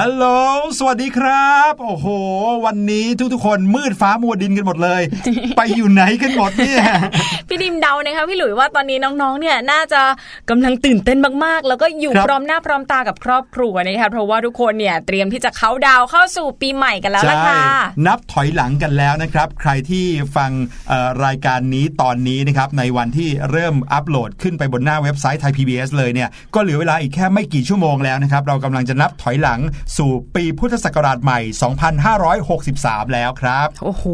ฮัลโหล สวัสดีครับ โอ้โห วันนี้ทุกๆ คนมืดฟ้ามัวดินกันหมดเลย ไปอยู่ไหนกันหมดเนี่ย พี่ดิมเดานะคะพี่หลุยว่าตอนนี้น้องๆ เนี่ยน่าจะกำลังตื่นเต้นมากๆ แล้วก็อยู่ครับพร้อมหน้าพร้อมตากับครอบครัวนะคะเพราะว่าทุกคนเนี่ยเตรียมที่จะเข้าดาวน์เข้าสู่ปีใหม่กันแล้วล่ะค่ะนับถอยหลังกันแล้วนะครับ ใครที่ฟังเอ่อรายการนี้ตอนนี้นะครับในวันที่เริ่มอัปโหลดขึ้นไปบนหน้าเว็บไซต์ไทย PBS เลยเนี่ยก็เหลือเวลาอีกแค่ไม่กี่ชั่วโมงแล้วนะครับเรากำลังจะนับถอยหลังสู่ปีพุทธศักราชใหม่ 2563 แล้วครับโอ้โห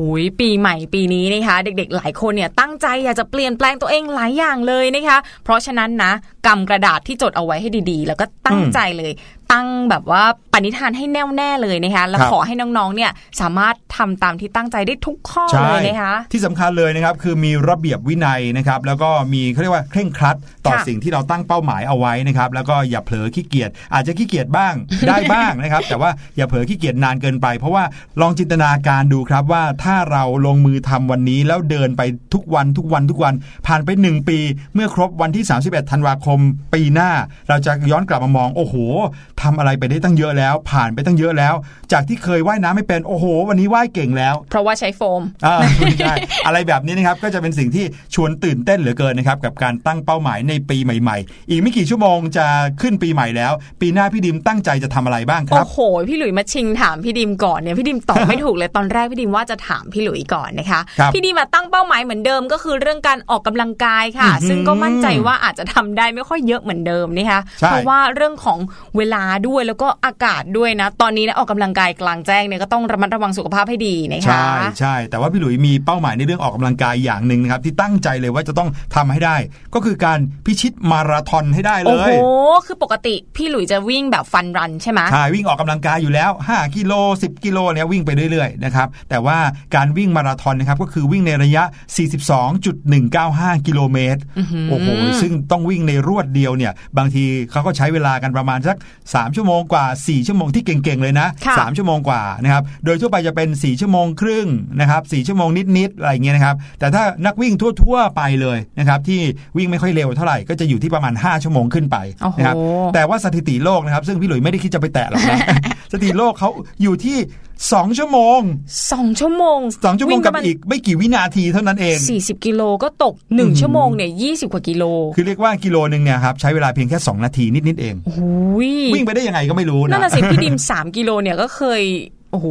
ปีใหม่ปีนี้นะคะเด็กๆ หลายคนเนี่ยตั้งใจอยากจะเปลี่ยนแปลงตัวเองหลายอย่างเลยนะคะ เพราะฉะนั้นนะกำกระดาษที่จดเอาไว้ให้ดีๆ แล้วก็ตั้งอืมใจเลย ตั้งแบบว่าปณิธานให้แน่วแน่เลยนะคะแล้วครับขอให้น้องๆเนี่ยสามารถทำตามที่ตั้งใจได้ทุกข้อใช่เลยนะคะที่สำคัญเลยนะครับคือมีระเบียบวินัยนะครับแล้วก็มีเขาเรียกว่าเคร่งครัดต่อค่ะสิ่งที่เราตั้งเป้าหมายเอาไว้นะครับแล้วก็อย่าเผลอขี้เกียจอาจจะขี้เกียจบ้างได้บ้างนะครับ แต่ว่าอย่าเผลอขี้เกียจนานเกินไป เพราะว่าลองจินตนาการดูครับว่าถ้าเราลงมือทำวันนี้แล้วเดินไปทุกวันทุกวันทุกวันผ่านไป 1 ปี เมื่อครบวันที่ 31 ธันวาคม ปีหน้า เราจะย้อนกลับมามองโอ้โหทำอะไรไปได้ตั้งเยอะแล้ว ผ่านไปตั้งเยอะแล้ว จากที่เคยว่ายน้ำไม่เป็นโอ้โห วันนี้ว่ายเก่งแล้ว เพราะว่าใช้โฟมอ่าไม่ใช่อะไรแบบนี้นะครับก็จะเป็นสิ่งที่ชวนตื่นเต้นเหลือเกินนะครับกับการตั้งเป้าหมายในปีใหม่ ๆ อีกไม่กี่ชั่วโมงจะขึ้นปีใหม่แล้ว ปีหน้าพี่ดิมตั้งใจจะทำอะไรบ้างครับโอ้โหพี่หลุยมาชิงถามพี่ดิมก่อนเนี่ยพี่ดิมตอบไม่ถูกเลยตอนแรกพี่ดิมว่าจะถามพี่หลุยก่อนนะคะครับพี่ดิมมาตั้งเป้าหมายเหมือนเดิมก็คือเรื่องการออกกำลังกายค่ะอื้อหือซึ่งก็มั่นใจว่าอาจจะทำได้ไม่ค่อยเยอะเหมือนเดิมนะคะใช่เพราะว่าเรื่องของเวลาด้วยแล้วก็อากาศด้วยนะ ตอนนี้นะออกกำลังกายกลางแจ้งเนี่ยก็ต้องระมัดระวังสุขภาพให้ดีนะคะใช่ใช่แต่ว่าพี่หลุยมีเป้าหมายในเรื่องออกกำลังกายอย่างหนึ่งนะครับที่ตั้งใจเลยว่าจะต้องทำให้ได้ ก็คือการพิชิตมาราธอนให้ได้เลโอ้โหยคือปกติพี่หลุยจะวิ่งแบบฟันรันใช่ไหมใช่วิ่งออกกำลังกายอยู่แล้ว 5กิโล10 กิโลเนี่ยวิ่งไปเรื่อยๆนะครับแต่ว่าการวิ่งมาราธอนนะครับก็คือวิ่งในระยะ 42.195 กิโลเมตรโอ้โหซึ่งต้องวิ่งในรวดเดียวเนี่ยบางทีเขาก็ใช้เวลากันประมาณสัก3 ชั่วโมงกว่า 4 ชั่วโมงที่เก่งๆเลยนะค่ะ3ชั่วโมงกว่านะครับโดยทั่วไปจะเป็น 4 ชั่วโมงครึ่งนะครับ4ชั่วโมงนิดๆอะไรเงี้ยนะครับแต่ถ้านักวิ่งทั่วๆไปเลยนะครับที่วิ่งไม่ค่อยเร็วเท่าไหร่ก็จะอยู่ที่ประมาณ 5 ชั่วโมงขึ้นไปโอ้โหนะครับแต่ว่าสถิติโลกนะครับ ซึ่งพี่หลุยไม่ได้คิดจะไปแตะหรอกนะสถิติโลกเขาอยู่ที่2ชั่วโมงสองชั่วโมง2ชั่วโมงกับอีกไม่กี่วินาทีเท่านั้นเองสี่สิบกิโลก็ตกหนึ่งชั่วโมงเนี่ยยี่สิบกว่ากิโล คือเรียกว่ากิโลหนึ่งเนี่ยครับใช้เวลาเพียงแค่2นาทีนิดๆเองโอ้โหยวิ่งไปได้ยังไงก็ไม่รู้นั่นะนน่ะสิพี่ดิม3กิโลเนี่ยก็เคย โอ้โห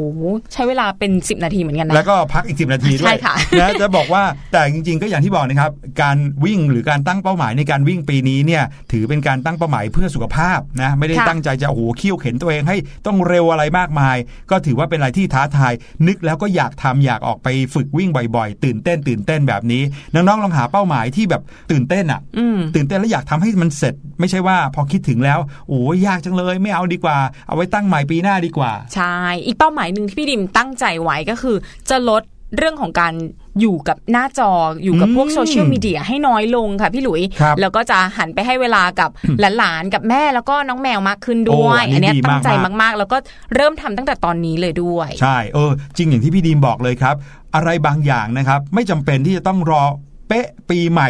ใช้เวลาเป็น 10 นาทีเหมือนกันนะ แล้วก็พักอีก 10 นาทีด้วใช่ยค่ะนะจะบอกว่าแต่จริง ๆ ก็อย่างที่บอกนะครับ การวิ่งหรือการตั้งเป้าหมายในการวิ่งปีนี้เนี่ยถือเป็นการตั้งเป้าหมายเพื่อสุขภาพนะไม่ได้ค่ะตั้งใจจะโอ้โหเคี่ยวเข็นตัวเองให้ต้องเร็วอะไรมากมาย ก็ถือว่าเป็นอะไรที่ท้าทาย นึกแล้วก็อยากทำอยากออกไปฝึกวิ่งบ่อยๆ ตื่นเต้น ตื่นเต้นแบบนี้น้องๆลองหาเป้าหมายที่แบบตื่นเต้นอะอืมตื่นเต้นแล้วอยากทำให้มันเสร็จ ไม่ใช่ว่าพอคิดถึงแล้วโอ้ยยากจังเลยไม่เอาดีกว่า เอาไว้ตั้งใหม่ปีหน้าดีกว่าใช่อีกเป้าหมายหนึ่งที่พี่ดิมตั้งใจไว้ก็คือ จะลดเรื่องของการอยู่กับหน้าจออยู่กับพวกอืมโซเชียลมีเดียให้น้อยลงค่ะพี่หลุยครับแล้วก็จะหันไปให้เวลากับหลานๆกับแม่แล้วก็น้องแมวมากขึ้นด้วยโอ้อันนี้เนี้ยดีตั้งใจมากมากๆ แล้วก็เริ่มทำตั้งแต่ตอนนี้เลยด้วย ใช่เออจริงอย่างที่พี่ดีมบอกเลยครับ อะไรบางอย่างนะครับ ไม่จำเป็นที่จะต้องรอ เป๊ะปีใหม่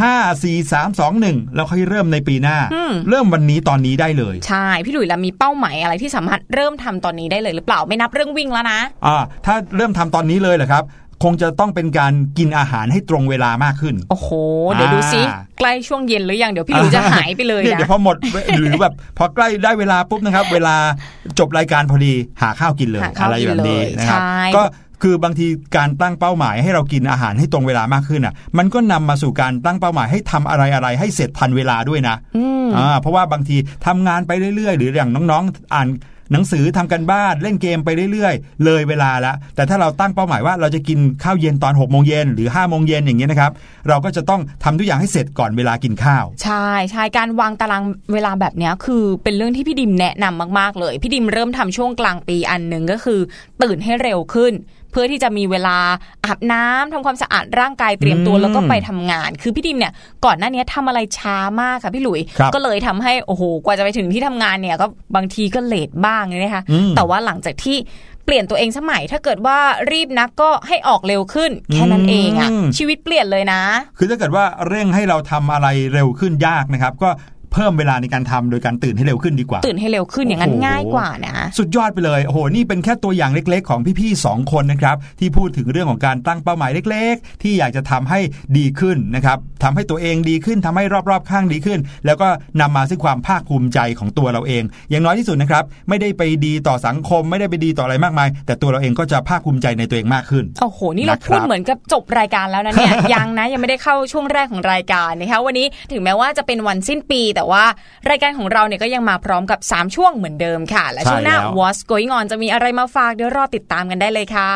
5 4 3 2 1 แล้วค่อยเริ่มในปีหน้าอืมเริ่มวันนี้ตอนนี้ได้เลย ใช่ พี่หลุยแล้วมีเป้าหมายอะไรที่สามารถเริ่มทำตอนนี้ได้เลยหรือเปล่าไม่นับเรื่องวิ่งแล้วนะอ่าถ้าเริ่มทำตอนนี้เลยเหรอครับคงจะต้องเป็นการกินอาหารให้ตรงเวลามากขึ้น โอ้โห เดี๋ยวดูซิอ่าใกล้ช่วงเย็นหรือยัง เดี๋ยวพี่หลุยจะหายไปเลยนี่นะเดี๋ยวพอหมดหรือแบบพอใกล้ได้เวลาปุ๊บนะครับ เวลาจบรายการพอดีหาข้าวกินเลยหาข้าวอะไรแบบนี้กินเลยนะครับใช่ก็ คือบางทีการตั้งเป้าหมายให้เรากินอาหารให้ตรงเวลามากขึ้นอะ มันก็นำมาสู่การตั้งเป้าหมายให้ทำอะไรอะไรให้เสร็จทันเวลาด้วยนะอืมอ่าเพราะว่าบางทีทำงานไปเรื่อยๆ หรืออย่างน้องๆ อ่านหนังสือทำกันบ้านเล่นเกมไปเรื่อยๆ เลยเวลาแล้วแต่ถ้าเราตั้งเป้าหมายว่าเราจะกินข้าวเย็นตอน6กโมงเย็นหรือ5้าโมงเย็นอย่างเงี้ยนะครับเราก็จะต้องทำทุกอย่างให้เสร็จก่อนเวลากินข้าว ใช่ใช่การวางตารางเวลาแบบเนี้ยคือเป็นเรื่องที่พี่ดิมแนะนำมากๆเลย พี่ดิมเริ่มทำช่วงกลางปีอันหนึ่งก็คือ ตื่นให้เร็วขึ้น เพื่อที่จะมีเวลาอาบน้ำทำความสะอาดร่างกายเตรียมตัวอืมแล้วก็ไปทำงาน คือพี่ดิมเนี่ยก่อนหน้านี้ทำอะไรช้ามากค่ะพี่หลุยครับก็เลยทำให้โอ้โหกว่าจะไปถึงที่ทำงานเนี่ยก็บางทีก็เลทบ้างเลยนะคะอืมแต่ว่าหลังจากที่เปลี่ยนตัวเองสมัยถ้าเกิดว่ารีบนักก็ให้ออกเร็วขึ้น แค่นั้นเองอะอืมชีวิตเปลี่ยนเลยนะ คือถ้าเกิดว่าเร่งให้เราทำอะไรเร็วขึ้นยากนะครับ ก็ เพิ่มเวลาในการทำโดยการตื่นให้เร็วขึ้นดีกว่า ตื่นให้เร็วขึ้นอย่างนั้นโอ้โหง่ายกว่านะ สุดยอดไปเลยโอ้โหนี่เป็นแค่ตัวอย่างเล็ก ๆ ของพี่ๆสองคนนะครับที่พูดถึงเรื่องของการตั้งเป้าหมายเล็ก ๆ ที่อยากจะทำให้ดีขึ้นนะครับทำให้ตัวเองดีขึ้นทำให้รอบๆ ข้างดีขึ้น แล้วก็นำมาซึ่งความภาคภูมิใจของตัวเราเอง อย่างน้อยที่สุดนะครับไม่ได้ไปดีต่อสังคม ไม่ได้ไปดีต่ออะไรมากมาย แต่ตัวเราเองก็จะภาคภูมิใจในตัวเองมากขึ้นโอ้โหนี่เรานะครับพูดเหมือนกับจบรายการแล้วนะเนี่ยยังนะยังไม่ได้เข้าช่วงแรกของรายการนะคะวันนี้ถึงแม้ว่าจะเป็นวันสิ้นปีแต่ว่ารายการของเราเนี่ยก็ยังมาพร้อมกับ 3 ช่วงเหมือนเดิมค่ะ และช่วงหน้าใช่แล้ว What's Going On จะมีอะไรมาฝากเดี๋ยวรอติดตามกันได้เลยค่ะ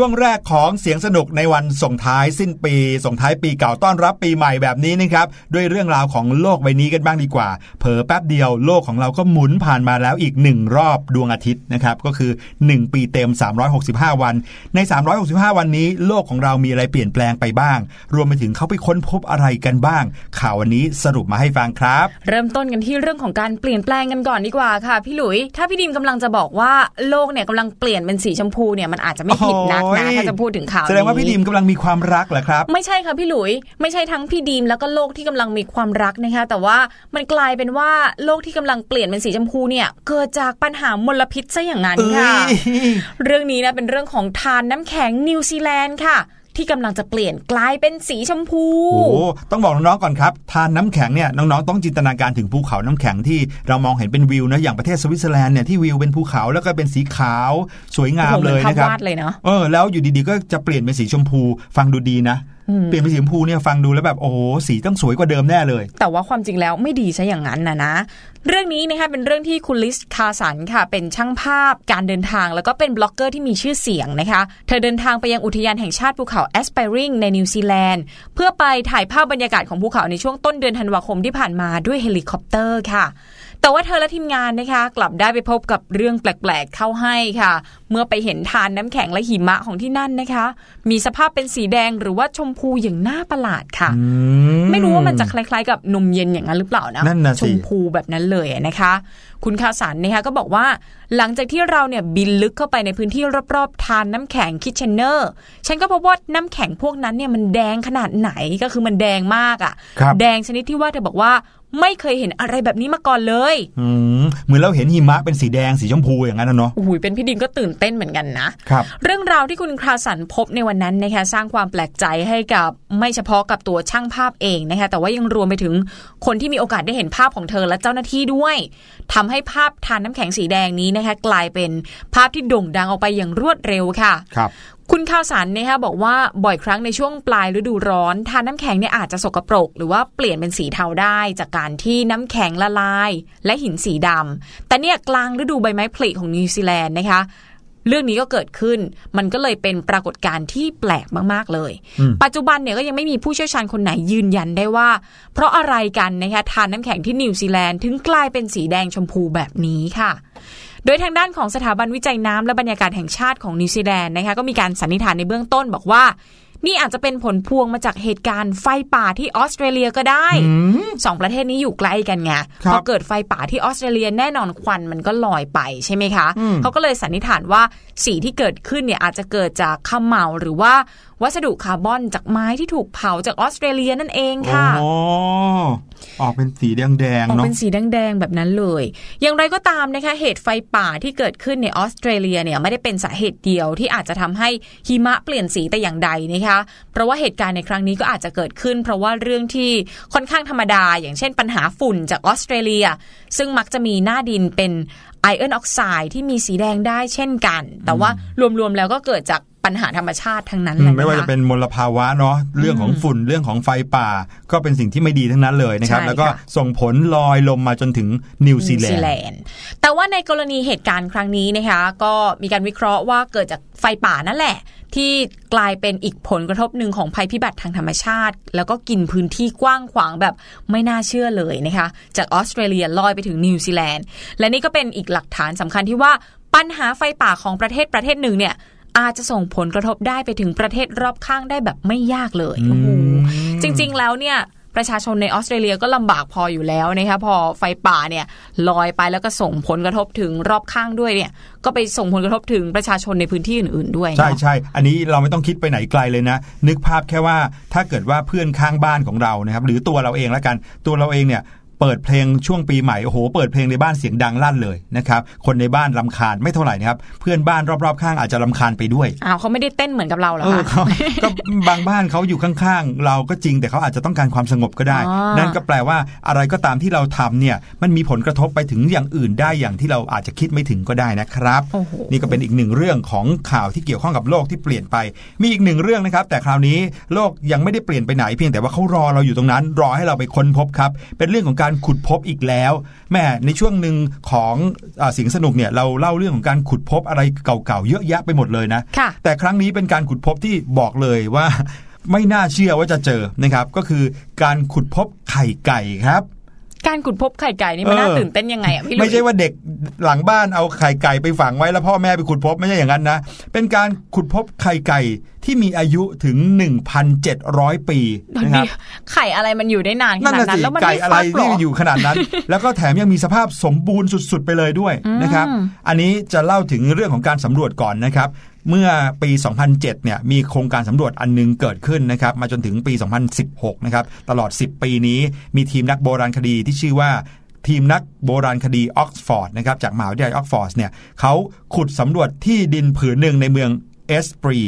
ช่วงแรกของเสียงสนุกในวันส่งท้ายสิ้นปี ส่งท้ายปีเก่าต้อนรับปีใหม่แบบนี้นะครับด้วยเรื่องราวของโลกใบนี้กันบ้างดีกว่า เผลอแป๊บเดียวโลกของเราก็หมุนผ่านมาแล้วอีกหนึ่งรอบดวงอาทิตย์นะครับก็คือ 1 ปีเต็ม 365 วัน ใน 365 วันนี้ โลกของเรามีอะไรเปลี่ยนแปลงไปบ้าง รวมไปถึงเขาไปค้นพบอะไรกันบ้าง ข่าววันนี้สรุปมาให้ฟังครับ เริ่มต้นกันที่เรื่องของการเปลี่ยนแปลงกันก่อนดีกว่าค่ะพี่หลุย ถ้าพี่ดิมกำลังจะบอกว่าโลกเนี่ยกำลังเปลี่ยนเป็นสีชมพูเนี่ยมันอาจจะไม่ผิดนักนะโอ้ยถ้าจะพูดถึงข่าวแสดงว่าพี่นี้ดิมกำลังมีความรักเหรอครับ ไม่ใช่ค่ะพี่หลุย ไม่ใช่ทั้งพี่ดีมแล้วก็โลกที่กำลังมีความรักนะคะแต่ว่ามันกลายเป็นว่าโลกที่กำลังเปลี่ยนเป็นสีชมพูเนี่ยเกิดจากปัญหามลพิษซะอย่างนั้นค่ะเอ้ยเรื่องนี้นะเป็นเรื่องของธารน้ำแข็งนิวซีแลนด์ค่ะ ที่กำลังจะเปลี่ยนกลายเป็นสีชมพูโอ้โหต้องบอกน้องๆก่อนครับธารน้ำแข็งเนี่ยน้องๆต้องจินตนาการถึงภูเขาน้ำแข็งที่เรามองเห็นเป็นวิวนะอย่างประเทศสวิตเซอร์แลนด์เนี่ยที่วิวเป็นภูเขาแล้วก็เป็นสีขาวสวยงามโอ้โหเลยเหมือนนะครับภาพวาดเลยเนอะเออแล้วอยู่ดีๆก็จะเปลี่ยนเป็นสีชมพู ฟังดูดีนะ เปลี่ยนเป็นสีชมพูเนี่ยฟังดูแล้วแบบโอ้โหสีต้องสวยกว่าเดิมแน่เลย แต่ว่าความจริงแล้วไม่ดีซะอย่างนั้นนะนะ เรื่องนี้นะคะเป็นเรื่องที่คุณลิซ คาร์ลสันค่ะ เป็นช่างภาพการเดินทาง แล้วก็เป็นบล็อกเกอร์ที่มีชื่อเสียงนะคะ เธอเดินทางไปยังอุทยานแห่งชาติภูเขาแอสไพริงในนิวซีแลนด์เพื่อไปถ่ายภาพบรรยากาศของภูเขาในช่วงต้นเดือนธันวาคมที่ผ่านมาด้วยเฮลิคอปเตอร์ค่ะ แต่ว่าเธอและทีมงานนะคะ กลับได้ไปพบกับเรื่องแปลกๆเข้าให้ค่ะ เมื่อไปเห็นธารน้ำแข็งและหิมะของที่นั่นนะคะ มีสภาพเป็นสีแดงหรือว่าชมพูอย่างน่าประหลาดค่ะอืไม่รู้ว่ามันจะคล้ายๆ กับนมเย็นอย่างนั้นหรือเปล่านะนั่นน่ะสิชมพูแบบนั้นเลยนะคะ คุณคาร์ลสันนะคะก็บอกว่าหลังจากที่เราเนี่ยบินลึกเข้าไปในพื้นที่รอบๆทานน้ำแข็งคิ t เชนเนอร์ฉันก็พบว่าน้ำแข็งพวกนั้นเนี่ยมันแดงขนาดไหนก็คือมันแดงมากอะครับแดงชนิดที่ว่าเธอบอกว่า ไม่เคยเห็นอะไรแบบนี้มาก่อนเลยอืมเหมือนเราเห็นหิมะเป็นสีแดงสีชมพูอย่างนั้นนะเนาะโอ้โหเป็นพี่ดินก็ตื่นเต้นเหมือนกันนะครับเรื่องราวที่คุณคราสันพบในวันนั้นนะคะสร้างความแปลกใจให้กับไม่เฉพาะกับตัวช่างภาพเองนะคะแต่ว่ายังรวมไปถึงคนที่มีโอกาสได้เห็นภาพของเธอและเจ้าหน้าที่ด้วย ทำให้ภาพทานน้ำแข็งสีแดงนี้นะคะ กลายเป็นภาพที่โด่งดังออกไปอย่างรวดเร็วค่ะครับคุณข่าวสารนะคะบอกว่าบ่อยครั้งในช่วงปลายฤดูร้อนทานน้ำแข็งเนี่ยอาจจะสกปรก หรือว่าเปลี่ยนเป็นสีเทาได้จากการที่น้ำแข็งละลาย และหินสีดำแต่เนี่ยกลางฤดูใบไม้ผลิของนิวซีแลนด์นะคะ เรื่องนี้ก็เกิดขึ้น มันก็เลยเป็นปรากฏการณ์ที่แปลกมาก ๆ เลยอืมปัจจุบันเนี่ยก็ยังไม่มีผู้เชี่ยวชาญคนไหนยืนยันได้ว่า เพราะอะไรกันนะคะทานน้ำแข็งที่นิวซีแลนด์ถึงกลายเป็นสีแดงชมพูแบบนี้ค่ะโดยทางด้านของสถาบันวิจัยน้ำและบรรยากาศแห่งชาติของนิวซีแลนด์นะคะก็มีการสันนิษฐานในเบื้องต้นบอกว่า นี่อาจจะเป็นผลพวงมาจากเหตุการณ์ไฟป่าที่ออสเตรเลียก็ได้สองประเทศนี้อยู่ใกล้กันไงครับพอเกิดไฟป่าที่ออสเตรเลียแน่นอนควันมันก็ลอยไปใช่ไหมคะอืมเขาก็เลยสันนิษฐานว่าสีที่เกิดขึ้นเนี่ยอาจจะเกิดจากข้าวเหมาหรือว่า วัสดุคาร์บอนจากไม้ที่ถูกเผาจากออสเตรเลียนั่นเองค่ะโอ้ออกเป็นสีแดงออกๆเนาะเป็นสีแดงๆแบบนั้นเลย อย่างไรก็ตามนะคะ เหตุไฟป่าที่เกิดขึ้นในออสเตรเลียเนี่ยไม่ได้เป็นสาเหตุเดียวที่อาจจะทำให้หิมะเปลี่ยนสีแต่อย่างใดนะคะ เพราะว่าเหตุการณ์ในครั้งนี้ก็อาจจะเกิดขึ้น เพราะว่าเรื่องที่ค่อนข้างธรรมดา อย่างเช่น ปัญหาฝุ่นจากออสเตรเลีย ซึ่งมักจะมีหน้าดินเป็นไอออนออกไซด์ที่มีสีแดงได้เช่นกัน แต่ว่ารวมๆแล้วก็เกิดจาก ปัญหาธรรมชาติทั้งนั้นอืแหมละไม่ว่าจะคเป็นมลภาวะเนาะเรื่องของฝุ่นเรื่องของไฟป่า ก็เป็นสิ่งที่ไม่ดีทั้งนั้นเลยนะครับใช่แล้วก็ค่ะส่งผลลอยลมมาจนถึงนิวซีแลนด์นด์แต่ว่าในกรณีเหตุการณ์ครั้งนี้นะคะก็มีการวิเคราะห์ว่าเกิดจากไฟป่านั่นแหละ ที่กลายเป็นอีกผลกระทบหนึ่งของภัยพิบัติทางธรรมชาติ แล้วก็กินพื้นที่กว้างขวางแบบไม่น่าเชื่อเลยนะคะ จากออสเตรเลียลอยไปถึงนิวซีแลนด์และนี่ก็เป็นอีกหลักฐานสำคัญที่ว่าปัญหาไฟป่าของประเทศประเทศหนึ่งเนี่ย อาจจะส่งผลกระทบได้ไปถึงประเทศรอบข้างได้แบบไม่ยากเลยโอ้โหจริง ๆ แล้วเนี่ยปประชาชนในออสเตรเลียก็ลำบากพออยู่แล้วนะคะพอไฟป่าเนี่ยลอยไปแล้วก็ส่งผลกระทบถึงรอบข้างด้วยเนี่ยก็ไปส่งผลกระทบถึงประชาชนในพื้นที่อื่นๆด้วยใช่เนาะใช่อันนี้เราไม่ต้องคิดไปไหนไกลเลยนะ นึกภาพแค่ว่าถ้าเกิดว่าเพื่อนข้างบ้านของเรานะครับหรือตัวเราเองแล้วกันตัวเราเองเนี่ย เปิดเพลงช่วงปีใหม่โอ้โหเปิดเพลงในบ้านเสียงดังลั่นเลยนะครับคนในบ้านรำคาญไม่เท่าไหร่นะครับเพื่อนบ้านรอบๆข้างอาจจะรำคาญไปด้วยอ้าวเขาไม่ได้เต้นเหมือนกับเราเหรอเออคะเขาก็บางบ้านเขาอยู่ข้างๆ เราก็จริงแต่เขาอาจจะต้องการความสงบก็ได้อ๋อนั่นก็แปลว่าอะไรก็ตามที่เราทำเนี่ยมันมีผลกระทบไปถึงอย่างอื่นได้อย่างที่เราอาจจะคิดไม่ถึงก็ได้นะครับโอ้โหนี่ก็เป็นอีกหนึ่งเรื่องของข่าวที่เกี่ยวข้องกับโลกที่เปลี่ยนไป มีอีกหนึ่งเรื่องนะครับ แต่คราวนี้โลกยังไม่ได้เปลี่ยนไปไหนเพียงแต่ว่าเขารอเราอยู่ตรงนั้น รอให้เราไปค้นพบครับ เป็นเรื่องของการขุดพบอีกแล้วแม่ในช่วงหนึ่งของอาเสียงสนุกเนี่ยเราเล่าเรื่องของการขุดพบอะไรเก่าๆเยอะแยะไปหมดเลยนะค่ะแต่ครั้งนี้เป็นการขุดพบที่บอกเลยว่า ไม่น่าเชื่อว่าจะเจอนะครับ ก็คือการขุดพบไข่ไก่ครับ การขุดพบไข่ไก่นี่มันเออน่าตื่นเต้นยังไงอะพี่หลุยไม่ใช่ว่าเด็กหลังบ้านเอาไข่ไก่ไปฝังไว้แล้วพ่อแม่ไปขุดพบไม่ใช่อย่างนั้นนะ เป็นการขุดพบไข่ไก่ที่มีอายุถึง 1,700 ปีเดี๋ยวนะครับนี้ไข่อะไรมันอยู่ได้นานขนั่นนาดน่ะนั้นสิแล้วมันไก่ไม่อะไรฟักหรที่ออยู่ขนาดนั้น แล้วก็แถมยังมีสภาพสมบูรณ์สุดๆไปเลยด้วยนะครับอืมอันนี้จะเล่าถึงเรื่องของการสำรวจก่อนนะครับ เมื่อปี 2007 เนี่ยมีโครงการสำรวจอันหนึงเกิดขึ้นนะครับมาจนถึงปี 2016 นะครับตลอด 10 ปีนี้มีทีมนักโบราณคดีที่ชื่อว่าทีมนักโบราณคดีออกซฟอร์ดนะครับจากมหาวิทยาลัยออกซฟอร์ดเนี่ยเขาขุดสำรวจที่ดินผืนหนึ่งในเมืองเอลส์บรี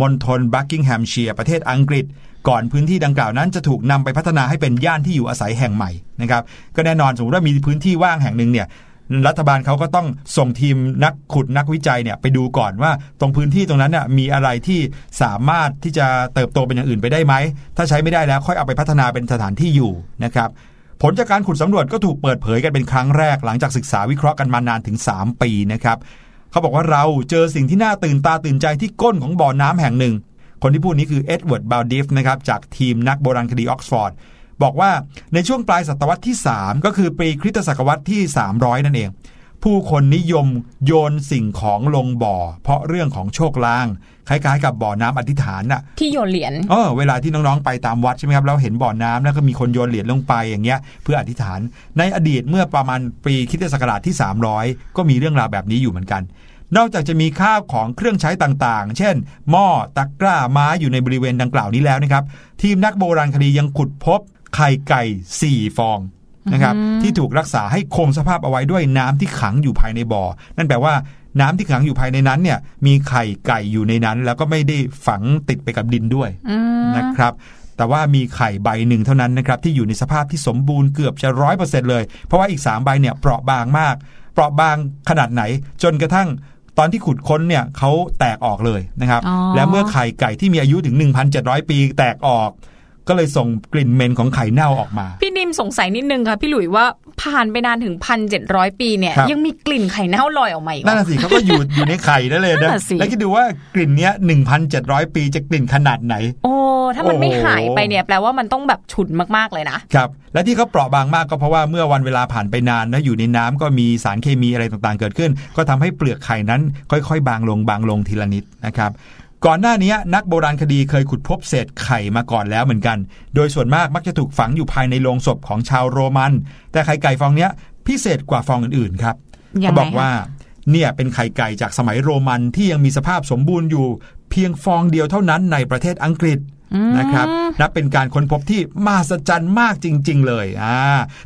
มณฑลบักกิงแฮมเชียร์ประเทศอังกฤษ ก่อนพื้นที่ดังกล่าวนั้นจะถูกนำไปพัฒนาให้เป็นย่านที่อยู่อาศัยแห่งใหม่นะครับก็แน่นอนสมมติว่ามีพื้นที่ว่างแห่งหนึ่งเนี่ย รัฐบาลเขาก็ต้องส่งทีมนักขุดนักวิจัยเนี่ยไปดูก่อนว่าตรงพื้นที่ตรงนั้นน่ะมีอะไรที่สามารถที่จะเติบโตเป็นอย่างอื่นไปได้ไหม ถ้าใช้ไม่ได้แล้วค่อยเอาไปพัฒนาเป็นสถานที่อยู่นะครับผลจากการขุดสำรวจก็ถูกเปิดเผยกันเป็นครั้งแรกหลังจากศึกษาวิเคราะห์กันมานานถึง 3 ปีนะครับเขาบอกว่าเราเจอสิ่งที่น่าตื่นตาตื่นใจที่ก้นของบ่อน้ำแห่งหนึ่ง คนที่พูดนี้คือเอ็ดเวิร์ดบาลดิฟนะครับจากทีมนักโบราณคดีออกซฟอร์ด บอกว่าในช่วงปลายศตวรรษที่ 3 ก็คือปีคริสตศักราชที่ 300 นั่นเอง ผู้คนนิยมโยนสิ่งของลงบ่อ เพราะเรื่องของโชคลาง คล้ายๆ กับบ่อน้ำอธิษฐานน่ะ ที่โยนเหรียญเออเวลาที่น้องๆไปตามวัดใช่ไหมครับแล้วเห็นบ่อน้ำแล้วก็มีคนโยนเหรียญลงไปอย่างเงี้ยเพื่ออธิษฐาน ในอดีตเมื่อประมาณปีคริสตศักราชที่ 300 ก็มีเรื่องราวแบบนี้อยู่เหมือนกันนอกจากจะมีข้าวของเครื่องใช้ต่างๆ เช่น หม้อ ตะกร้าไม้อยู่ในบริเวณดังกล่าวนี้แล้วนะครับ ทีมนักโบราณคดียังขุดพบ ไข่ไก่ 4 ฟองนะครับที่ถูกรักษาให้คงสภาพเอาไว้ด้วยน้ำที่ขังอยู่ภายในบ่อ นั่นแปลว่าน้ำที่ขังอยู่ภายในนั้นเนี่ยมีไข่ไก่อยู่ในนั้น แล้วก็ไม่ได้ฝังติดไปกับดินด้วยนะครับแต่ว่ามีไข่ใบหนึ่งเท่านั้นนะครับที่อยู่ในสภาพที่สมบูรณ์เกือบจะร้อยเปอร์เซ็นเลย เพราะว่าอีก 3 ใบเนี่ยเปราะบางมาก เปราะบางขนาดไหน จนกระทั่งตอนที่ขุดค้นเนี่ยเขาแตกออกเลยนะครับอ๋อและเมื่อไข่ไก่ที่มีอายุถึง 1,700 ปีแตกออก ก็เลยส่งกลิ่นเหม็นของไข่เน่าออกมา พี่ดิมสงสัยนิดนึงค่ะพี่หลุยว่าผ่านไปนานถึงพันเจ็ดร้อยปีเนี่ยครับยังมีกลิ่นไข่เน่าลอยออกมาอีกเหรนั่นอน่ะสิเขาก็อยู่อยู่ในไข่นั่นเลยนั่นะนน่ะสิแล้วคิดดูว่ากลิ่นเนี้ย1,700ปีจะกลิ่นขนาดไหน โอ้ถ้ามันไม่โอ้โหหายไปเนี่ยแปลว่ามันต้องแบบฉุนมากๆเลยนะครับและที่เขาเปราะบางมากก็เพราะว่าเมื่อวันเวลาผ่านไปนานนะอยู่ในน้ำก็มีสารเคมีอะไรต่างๆเกิดขึ้น ก็ทำให้เปลือกไข่นั้นค่อย ๆ บางลงบางลงทีละนิดนะครับ ก่อนหน้านี้นักโบราณคดีเคยขุดพบเศษไข่มาก่อนแล้วเหมือนกัน โดยส่วนมากมักจะถูกฝังอยู่ภายในโลงศพของชาวโรมัน แต่ไข่ไก่ฟองเนี้ยพิเศษกว่าฟองอื่นๆครับยังเขาไงบอกว่าเนี่ยเป็นไข่ไก่จากสมัยโรมันที่ยังมีสภาพสมบูรณ์อยู่ เพียงฟองเดียวเท่านั้นในประเทศอังกฤษ นะครับนับเป็นการค้นพบที่มหัศจรรย์มากจริง ๆ เลยอ่า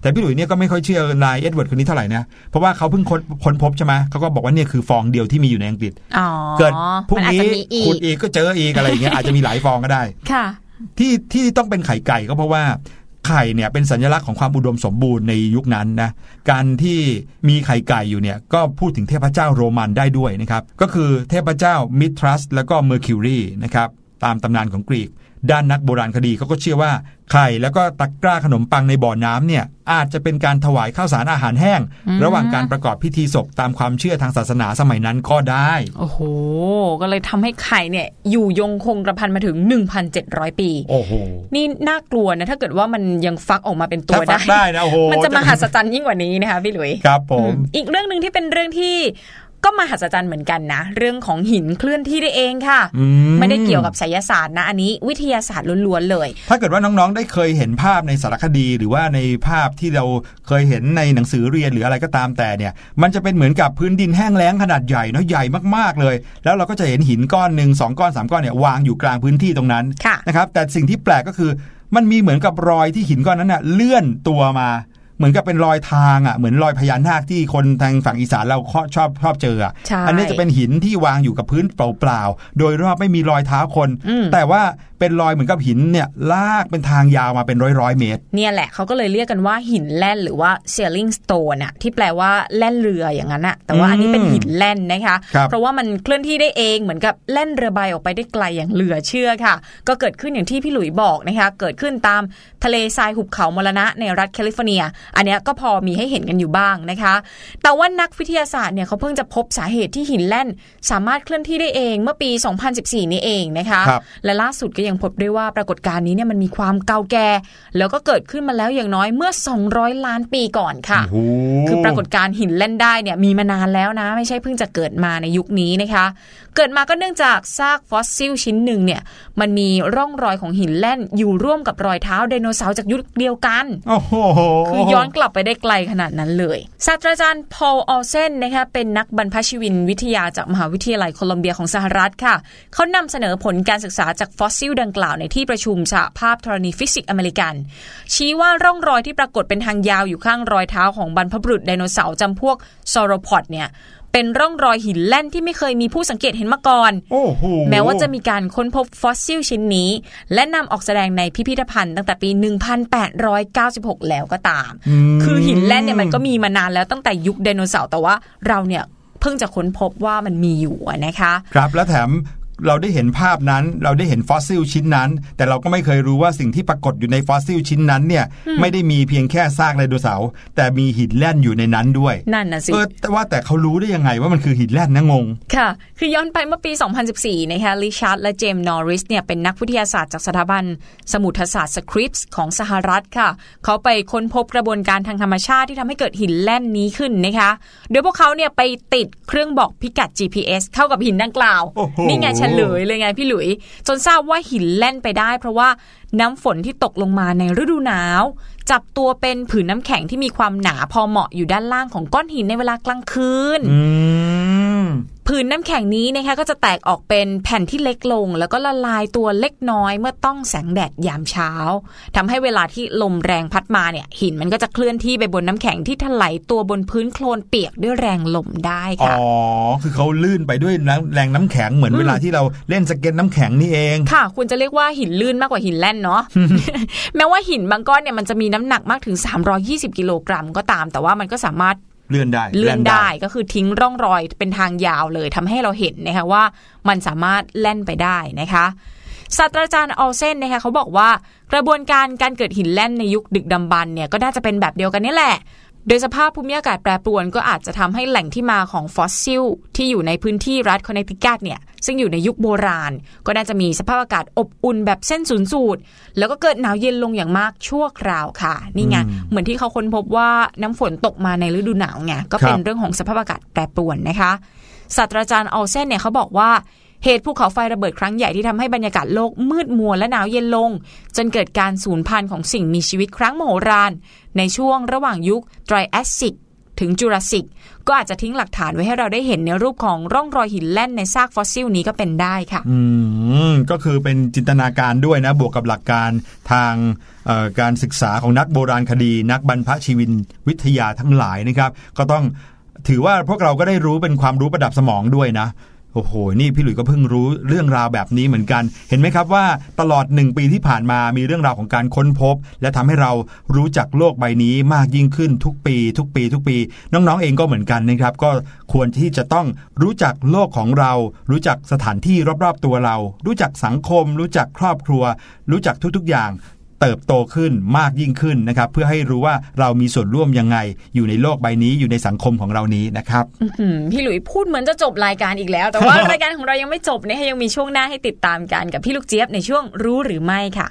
แต่พี่หลุยเนี่ยก็ไม่ค่อยเชื่อนายเอ็ดเวิร์ดคนนี้เท่าไหร่นะเพราะว่าเขาเพิ่งค้นค้นพบใช่ไหมเขาก็บอกว่าเนี่ยคือฟองเดียวที่มีอยู่ในอังกฤษอ๋อเกิดพรุ่งมันอาจนี้จะมีอีขุกดอีกก็เจออีกอะไรอย่างเงี้ยอาจจะมีหลายฟองก็ได้ค่ะ ที่ที่ต้องเป็นไข่ไก่ก็เพราะว่าไข่เนี่ยเป็นสัญลักษณ์ของความอุดมสมบูรณ์ในยุคนั้นนะการที่มีไข่ไก่อยู่เนี่ยก็พูดถึงเทพเจ้าโรมันได้ด้วยนะครับก็คือเทพเจ้ามิทรัสแล้วก็เมอร์คิวรีนะครับตามตำนานของกรีก ด้านนักโบราณคดีเขาก็เชื่อว่าไข่แล้วก็ตะกร้าขนมปังในบ่อน้ำเนี่ยอาจจะเป็นการถวายข้าวสารอาหารแห้ง ระหว่างการประกอบพิธีศพตามความเชื่อทางศาสนาสมัยนั้นก็ได้ โอ้โห ก็เลยทำให้ไข่เนี่ยอยู่ยงคงกระพันมาถึง 1,700 ปี โอ้โห นี่น่ากลัวนะ ถ้าเกิดว่ามันยังฟักออกมาเป็นตัถ้าวฟัได้กได้นะโอ้โหมันจะมหัศจรรย์ยิ่งกว่านี้นะคะพี่หลุย ครับผม อีกเรื่องหนึ่งที่เป็นเรื่องที่ ก็มหัศจรรย์เหมือนกันนะ เรื่องของหินเคลื่อนที่ได้เองค่ะอืไม่ได้เกี่ยวกับไสยศาสตร์นะ อันนี้วิทยาศาสตร์ล้วนๆเลย ถ้าเกิดว่าน้องๆ ได้เคยเห็นภาพในสารคดี หรือว่าในภาพที่เราเคยเห็นในหนังสือเรียนหรืออะไรก็ตามแต่เนี่ย มันจะเป็นเหมือนกับพื้นดินแห้งแล้งขนาดใหญ่เนาะใหญ่มากๆเลย แล้วเราก็จะเห็นหินก้อนหนึ่งสองก้อนสามก้อนเนี่ยวางอยู่กลางพื้นที่ตรงนั้นค่ะนะครับแต่สิ่งที่แปลกก็คือมันมีเหมือนกับรอยที่หินก้อนนั้นน่ะเลื่อนตัวมา เหมือนกับเป็นรอยทางอะเหมือนรอยพญานาคที่คนทางฝั่งอีสานเราชอบชอบเจออะใช่อันี้จะเป็นหินที่วางอยู่กับพื้นเปล่าๆโดยรอบไม่มีรอยเท้าคนอืมแต่ว่า เป็นรอยเหมือนกับหินเนี่ยลากเป็นทางยาวมาเป็นร้อยร้อยๆเมตร เนี่ยแหละเขาก็เลยเรียกกันว่าหินแล่นหรือว่า sailing stone น่ะที่แปลว่าแล่นเรืออย่างนั้นน่ะแต่ว่าอันนี้เป็นหินแล่นนะคะครับเพราะว่ามันเคลื่อนที่ได้เองเหมือนกับแล่นเรือใบออกไปได้ไกลอย่างเหลือเชื่อค่ะ ก็เกิดขึ้นอย่างที่พี่หลุยบอกนะคะเกิดขึ้นตามทะเลทรายหุบเขามรณะในรัฐแคลิฟอร์เนีย อันเนี้ยก็พอมีให้เห็นกันอยู่บ้างนะคะ แต่ว่านักวิทยาศาสตร์เนี่ยเขาเพิ่งจะพบสาเหตุที่หินแล่น สามารถเคลื่อนที่ได้เองเมื่อปี 2014 นี้เองนะคะครับและล่าสุดก็ยังพบด้วยว่าปรากฏการณ์นี้เนี่ยมันมีความเก่าแก่ แล้วก็เกิดขึ้นมาแล้วอย่างน้อยเมื่อ 200 ล้านปีก่อนค่ะโอ้โหคือปรากฏการณ์หินเล่นได้เนี่ยมีมานานแล้วนะ ไม่ใช่เพิ่งจะเกิดมาในยุคนี้นะคะ เกิดมาก็เนื่องจากซากฟอสซิลชิ้นหนึ่งเนี่ยมันมีร่องรอยของหินแล่นอยู่ร่วมกับรอยเท้าไดโนเสาร์จากยุคเดียวกันโอ้โหคือย้อนกลับไปได้ไกลขนาดนั้นเลยศาสตราจารย์พอลออลเซนนะคะเป็นนักบรรพชีวินวิทยาจากมหาวิทยาลัยโคลัมเบียของสหรัฐค่ะเขานำเสนอผลการศึกษาจากฟอสซิลดังกล่าวในที่ประชุมสหภาพธรณีฟิสิกส์อเมริกัน ชี้ว่าร่องรอยที่ปรากฏเป็นทางยาวอยู่ข้างรอยเท้าของบรรพบุรุษไดโนเสาร์จำพวกซอโรพอดเนี่ยเป็นร่องรอยหินแล่นที่ไม่เคยมีผู้สังเกตเห็นมาก่อนโอ้โหแม้ว่าจะมีการค้นพบฟอสซิลชิ้นนี้ และนำออกแสดงในพิพิธภัณฑ์ตั้งแต่ปี 1896 แล้วก็ตามมคือหินแล่นเนี่ยมันก็มีมานานแล้วตั้งแต่ยุคไดโนเสาร์แต่ว่าเราเนี่ยเพิ่งจะค้นพบว่ามันมีอยู่อะนะคะ ครับแล้วแถม เราได้เห็นภาพนั้น เราได้เห็นฟอสซิลชิ้นนั้น แต่เราก็ไม่เคยรู้ว่าสิ่งที่ปรากฏอยู่ในฟอสซิลชิ้นนั้นเนี่ยไม่ได้มีเพียงแค่ซากไดโนเสาร์แต่มีหินแล่นอยู่ในนั้นด้วยนั่นนะสิเออแต่ว่าแต่เขารู้ได้ยังไงว่ามันคือหินแล่นนะงง ค่ะ คือย้อนไปเมื่อปี 2014 นะคะริชาร์ดและเจมส์นอริสเนี่ยเป็นนักวิทยาศาสตร์จากสถาบัน สมุทรศาสตร์สคริปส์ของสหรัฐค่ะ เขาไปค้นพบกระบวนการทางธรรมชาติที่ทำให้เกิดหินแล่นนี้ขึ้นนะคะ โดยพวกเขาเนี่ยไปติดเครื่องบอกพิกัด GPS เข้ากับหินดังกล่าวโอ้โหนี่ไงเฉลยเลยไงพี่หลุย จนทราบว่าหินแล่นไปได้ เพราะว่าน้ำฝนที่ตกลงมาในฤดูหนาว จับตัวเป็นผืนน้ำแข็งที่มีความหนาพอเหมาะอยู่ด้านล่างของก้อนหินในเวลากลางคืนอืม ผืนน้ำแข็งนี้นะคะก็จะแตกออกเป็นแผ่นที่เล็กลง แล้วก็ละลายตัวเล็กน้อยเมื่อต้องแสงแดดยามเช้าทำให้เวลาที่ลมแรงพัดมาเนี่ย หินมันก็จะเคลื่อนที่ไปบนน้ำแข็งที่ถลายตัวบนพื้นโคลนเปียกด้วยแรงลมได้อ๋อค่ะคือเขาลื่นไปด้วยน้ำแรงน้ำแข็งเหมือนเวลาที่เราเล่นสเก็ตน้ำแข็งนี่เองค่ะ คุณจะเรียกว่าหินลื่นมากกว่าหินแล่นเนาะแม้ว่าหินบางก้อนเนี่ยมันจะมีน้ำหนักมากถึง 320 กิโลกรัมก็ตาม แต่ว่ามันก็สามารถ เลื่อนได้เลื่อนได้ก็คือทิ้งร่องรอยเป็นทางยาวเลยทำให้เราเห็นนะคะว่ามันสามารถแล่นไปได้นะคะศาสตราจารย์ออลเซนนะคะเขาบอกว่ากระบวนการการเกิดหินแล่นในยุคดึกดำบรรพ์เนี่ยก็น่าจะเป็นแบบเดียวกันนี่แหละ โดยสภาพภูมิอากาศแปรปรวนก็อาจจะทำให้แหล่งที่มาของฟอสซิล ที่อยู่ในพื้นที่รัฐคอนเนตทิคัตเนี่ย ซึ่งอยู่ในยุคโบราณ ก็น่าจะมีสภาพอากาศอบอุ่นแบบเส้นศูนย์สูตร แล้วก็เกิดหนาวเย็นลงอย่างมากชั่วคราวค่ะ นี่ไง เหมือนที่เขาค้นพบว่าน้ำฝนตกมาในฤดูหนาวไง ก็เป็นเรื่องของสภาพอากาศแปรปรวนนะคะ ศาสตราจารย์ออลเซนเนี่ยเขาบอกว่า เหตุภูเขาไฟระเบิดครั้งใหญ่ที่ทำให้บรรยากาศโลกมืดมัวและหนาวเย็นลง จนเกิดการสูญพันธุ์ของสิ่งมีชีวิตครั้งมโหฬารในช่วงระหว่างยุคไตรแอสซิกถึงจูราสสิก ก็อาจจะทิ้งหลักฐานไว้ให้เราได้เห็นในรูปของร่องรอยหินแล่นในซากฟอสซิลนี้ก็เป็นได้ค่ะ อืม ก็คือเป็นจินตนาการด้วยนะ บวกกับหลักการทางการศึกษาของนักโบราณคดี นักบรรพชีวินวิทยาทั้งหลายนะครับ ก็ต้องถือว่าพวกเราก็ได้รู้เป็นความรู้ประดับสมองด้วยนะ โอ้โห นี่พี่หลุยส์ก็เพิ่งรู้เรื่องราวแบบนี้เหมือนกัน เห็นไหมครับว่าตลอดหนึ่งปีที่ผ่านมามีเรื่องราวของการค้นพบ และทำให้เรารู้จักโลกใบนี้มากยิ่งขึ้นทุกปี ทุกปี ทุกปี น้องๆเองก็เหมือนกันนะครับ ก็ควรที่จะต้องรู้จักโลกของเรา รู้จักสถานที่รอบๆตัวเรา รู้จักสังคม รู้จักครอบครัว รู้จักทุกๆอย่าง เติบโตขึ้นมากยิ่งขึ้นนะครับ เพื่อให้รู้ว่าเรามีส่วนร่วมยังไง อยู่ในโลกใบนี้อยู่ในสังคมของเรานี้นะครับพี่หลุยพูดเหมือนจะจบรายการอีกแล้ว แต่ว่ารายการของเรายังไม่จบนะยังมีช่วงหน้าให้ติดตามกันกับพี่ลูกเจี๊ยบในช่วงรู้หรือไม่ค่ะ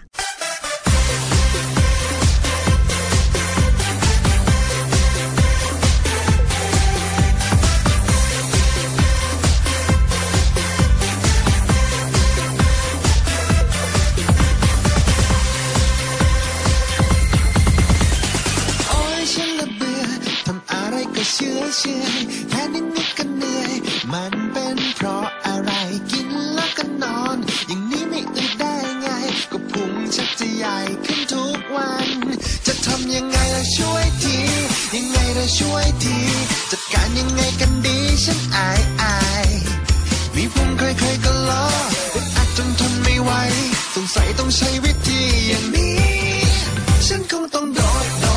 ชื่อแค่นิดนิดก็เหนื่อย มันเป็นเพราะอะไรกินแล้วก็นอน อย่างนี้ไม่อึดได้ไง ก็พุงชักจะใหญ่ขึ้นทุกวัน จะทำยังไงล่ะช่วยที ยังไงล่ะช่วยที จัดการยังไงกันดีฉันอายอายมีพุงเคยเคยก็ล้ออึดอัดจนทนไม่ไหวสงสัยต้องใช้วิธีอย่างนี้ ฉันคงต้องโดด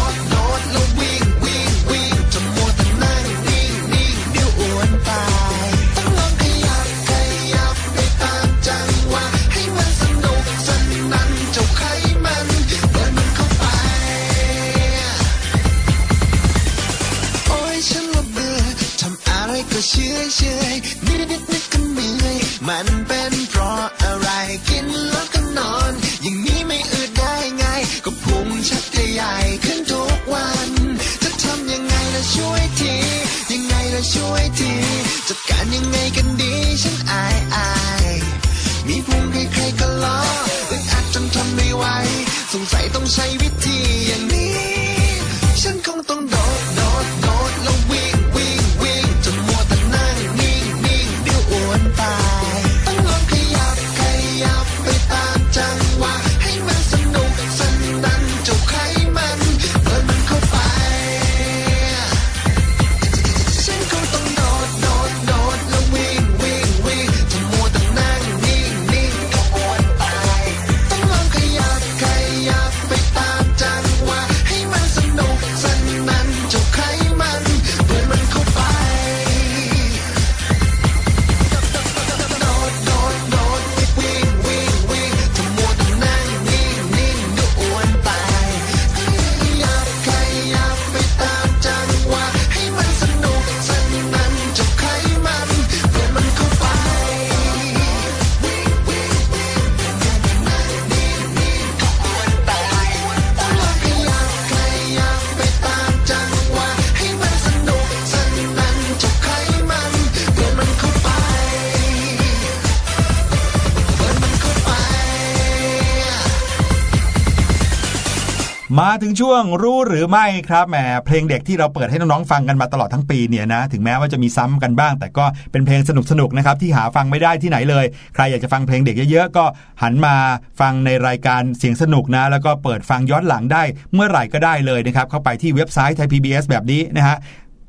มาถึงช่วงรู้หรือไม่ครับแหมเพลงเด็กที่เราเปิดให้น้องๆฟังกันมาตลอดทั้งปีเนี่ยนะถึงแม้ว่าจะมีซ้ำกันบ้าง แต่ก็เป็นเพลงสนุกๆนะครับที่หาฟังไม่ได้ที่ไหนเลย ใครอยากจะฟังเพลงเด็กเยอะๆก็หันมาฟังในรายการเสียงสนุกนะ แล้วก็เปิดฟังย้อนหลังได้เมื่อไหร่ก็ได้เลยนะครับเข้าไปที่เว็บไซต์ไทย PBS แบบนี้นะฮะ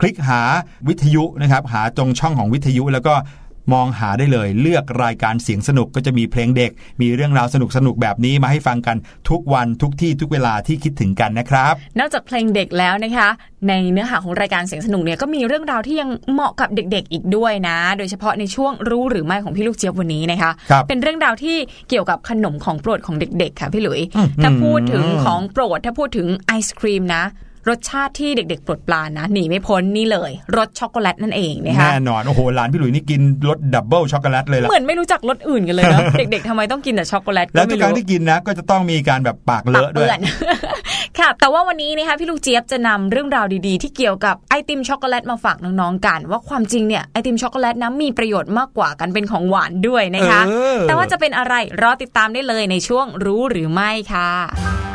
คลิกหาวิทยุนะครับหาตรงช่องของวิทยุแล้วก็ มองหาได้เลย เลือกรายการเสียงสนุกก็จะมีเพลงเด็ก มีเรื่องราวสนุกสนุกๆแบบนี้มาให้ฟังกันทุกวันทุกที่ทุกเวลาที่คิดถึงกันนะครับ นอกจากเพลงเด็กแล้วนะคะ ในเนื้อหาของรายการเสียงสนุกเนี่ยก็มีเรื่องราวที่ยังเหมาะกับเด็ก ๆ อีกด้วยนะ โดยเฉพาะในช่วงรู้หรือไม่ของพี่ลูกเจี๊ยบวันนี้นะคะครับเป็นเรื่องราวที่เกี่ยวกับขนมของโปรดของเด็ก ๆ ค่ะพี่หลุยอืมถ้าพูดถึงของโปรดถ้าพูดถึงไอศครีมนะ รสชาติที่เด็กๆโปรดปรานนะหนีไม่พ้นนี่เลยรสช็อกโกแลตนั่นเองนะคะแน่นอนโอ้โหหลานพี่หลุยนี่กินรสดับเบิลช็อกโกแลตเลยล่ะเหมือนไม่รู้จักรสอื่นกันเลยเนาะเด็ก ๆทำไมต้องกินแต่ช็อกโกแลตแล้วทุไม่กครั้งรู้ที่กินนะก็จะต้องมีการแบบปากเลปากอะด้วเปื้ยอนค่ะ แต่ว่าวันนี้นะคะพี่ลูกเจี๊ยบจะนำเรื่องราวดีๆ ที่เกี่ยวกับไอติมช็อกโกแลตมาฝากน้องๆกัน ว่าความจริงเนี่ยไอติมช็อกโกแลตนะมีประโยชน์มากกว่ากันเป็นของหวานด้วยนะคะเออแต่ว่าจะเป็นอะไรรอติดตามได้เลยในช่วงรู้หรือไม่ค่ะ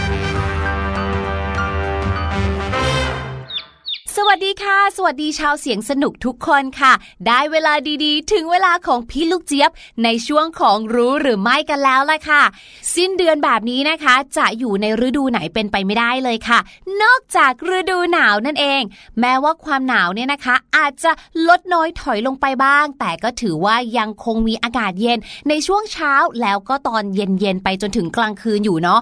สวัสดีค่ะ สวัสดีชาวเสียงสนุกทุกคนค่ะ ได้เวลาดีๆ ถึงเวลาของพี่ลูกเจี๊ยบ ในช่วงของรู้หรือไม่กันแล้วล่ะค่ะ สิ้นเดือนแบบนี้นะคะ จะอยู่ในฤดูไหนเป็นไปไม่ได้เลยค่ะ นอกจากฤดูหนาวนั่นเอง แม้ว่าความหนาวเนี่ยนะคะ อาจจะลดน้อยถอยลงไปบ้าง แต่ก็ถือว่ายังคงมีอากาศเย็น ในช่วงเช้าแล้วก็ตอนเย็นๆไปจนถึงกลางคืนอยู่เนาะ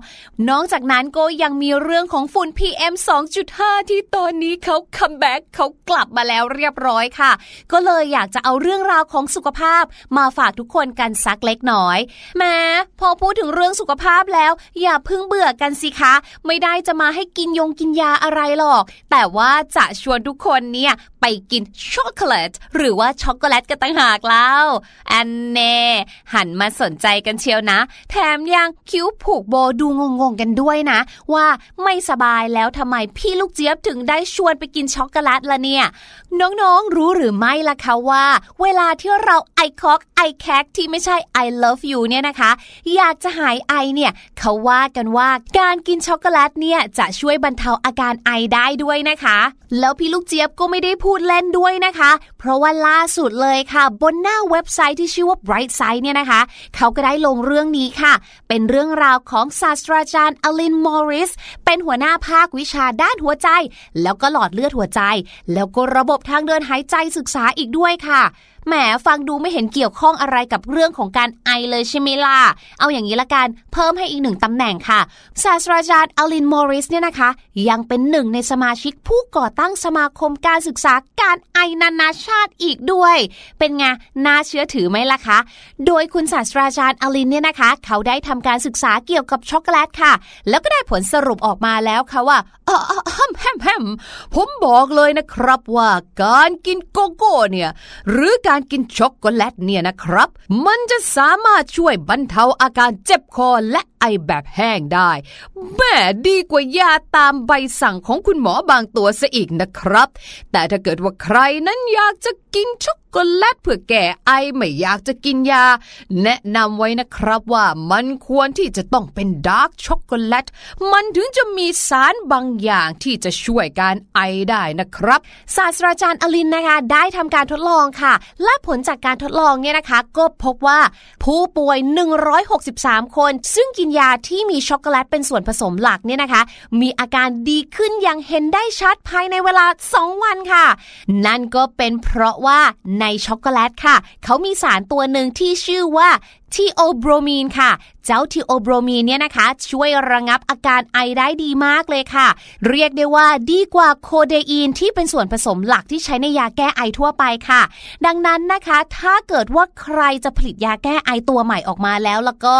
นอกจากนั้นก็ยังมีเรื่องของฝุ่น PM 2.5 ที่ตอนนี้เขา comeback เขากลับมาแล้วเรียบร้อยค่ะ ก็เลยอยากจะเอาเรื่องราวของสุขภาพ มาฝากทุกคนกันสักเล็กน้อยแม้พอพูดถึงเรื่องสุขภาพแล้ว อย่าเพิ่งเบื่อกันสิคะ ไม่ได้จะมาให้กินยงกินยาอะไรหรอก แต่ว่าจะชวนทุกคนเนี่ยไปกินช็อกโกแลตหรือว่าช็อกโกแลตกันต่างหากแล้วอันแน่หันมาสนใจกันเชียวนะ แถมยังคิ้วผูกโบดูงงๆกันด้วยนะ ว่าไม่สบายแล้วทำไมพี่ลูกเจี๊ยบถึงได้ชวนไปกินช็อกโกแลตละเนี่ย น้องๆ รู้หรือไม่ล่ะคะว่า เวลาที่เราไอคอกไอแคกที่ไม่ใช่ I love you เนี่ยนะคะ อยากจะหายไอเนี่ยเขาว่ากันว่าการกินช็อกโกแลตเนี่ยจะช่วยบรรเทาอาการไอได้ด้วยนะคะ แล้วพี่ลูกเจี๊ยบก็ไม่ได้พูดเล่นด้วยนะคะ เพราะว่าล่าสุดเลยค่ะ บนหน้าเว็บไซต์ที่ชื่อว่า Bright Side เนี่ยนะคะ เขาก็ได้ลงเรื่องนี้ค่ะ เป็นเรื่องราวของศาสตราจารย์อลินมอริสเป็นหัวหน้าภาควิชาด้านหัวใจ แล้วก็หลอดเลือดหัวใจ แล้วก็ระบบทางเดินหายใจศึกษาอีกด้วยค่ะแหมฟังดูไม่เห็นเกี่ยวข้องอะไรกับเรื่องของการไอเลยใช่ไหมล่ะ เอาอย่างนี้ละกัน เพิ่มให้อีกหนึ่งตำแหน่งค่ะศาสตราจารย์อลินมอริสเนี่ยนะคะ ยังเป็นหนึ่งในสมาชิกผู้ก่อตั้งสมาคมการศึกษาการไอนานาชาติอีกด้วย เป็นไงน่าเชื่อถือไหมล่ะคะ โดยคุณศาสตราจารย์อลินเนี่ยนะคะ เขาได้ทำการศึกษาเกี่ยวกับช็อกโกแลตค่ะ แล้วก็ได้ผลสรุปออกมาแล้วค่ะว่าอ๋อแฮมแฮมแฮมผมบอกเลยนะครับว่าการกินโกโก้เนี่ยหรือการกินช็อกโกแลตเนี่ยนะครับ มันจะสามารถช่วยบรรเทาอาการเจ็บคอและไอแบบแห้งได้แม่ดีกว่ายาตามใบสั่งของคุณหมอบางตัวซะอีกนะครับ แต่ถ้าเกิดว่าใครนั้นอยากจะกินช็อกโกแลตเพื่อแก้ไอไม่อยากจะกินยา แนะนำไว้นะครับว่ามันควรที่จะต้องเป็น dark ช็อกโกแลตมันถึงจะมีสารบางอย่างที่จะช่วยการไอได้นะครับ ศาสตราจารย์อลินนะคะ ได้ทำการทดลองค่ะ และผลจากการทดลองเนี่ยนะคะ ก็พบว่าผู้ป่วย 163 คน ซึ่งกินยาที่มีช็อกโกแลตเป็นส่วนผสมหลักเนี่ยนะคะ มีอาการดีขึ้นอย่างเห็นได้ชัดภายในเวลา 2 วันค่ะ นั่นก็เป็นเพราะว่าในช็อกโกแลตค่ะ เขามีสารตัวหนึ่งที่ชื่อว่าทีโอโบรมีนค่ะ เจ้าทีโอโบรมีนเนี่ยนะคะ ช่วยระงับอาการไอได้ดีมากเลยค่ะ เรียกได้ว่าดีกว่าโคเดอีนที่เป็นส่วนผสมหลักที่ใช้ในยาแก้ไอทั่วไปค่ะ ดังนั้นนะคะ ถ้าเกิดว่าใครจะผลิตยาแก้ไอตัวใหม่ออกมาแล้วแล้วก็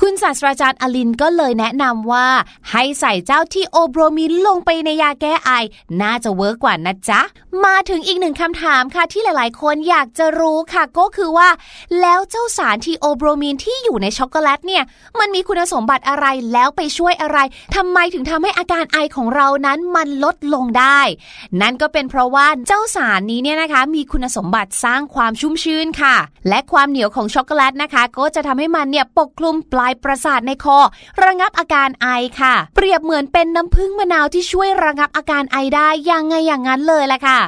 คุณศาสตราจารย์อลินก็เลยแนะนำว่า ให้ใส่เจ้าทีโอโบรมีนลงไปในยาแก้ไอ น่าจะเวิร์กกว่านะจ๊ะ มาถึงอีกหนึ่งคำถามค่ะที่หลาย ๆ คนอยากจะรู้ค่ะ ก็คือว่า แล้วเจ้าสารทีโอโบรมีนที่อยู่ในช็อกโกแลตเนี่ย มันมีคุณสมบัติอะไรแล้วไปช่วยอะไรทำไมถึงทำให้อาการไอของเรานั้นมันลดลงได้ นั่นก็เป็นเพราะว่าเจ้าสารนี้เนี่ยนะคะ มีคุณสมบัติสร้างความชุ่มชื้นค่ะ และความเหนียวของช็อกโกแลตนะคะ ก็จะทำให้มันเนี่ยปกคลุมปลายประสาทในคอ ระงับอาการไอค่ะ เปรียบเหมือนเป็นน้ำผึ้งมะนาวที่ช่วยระงับอาการไอได้ยังไงอย่างนั้นเลยแหละค่ะ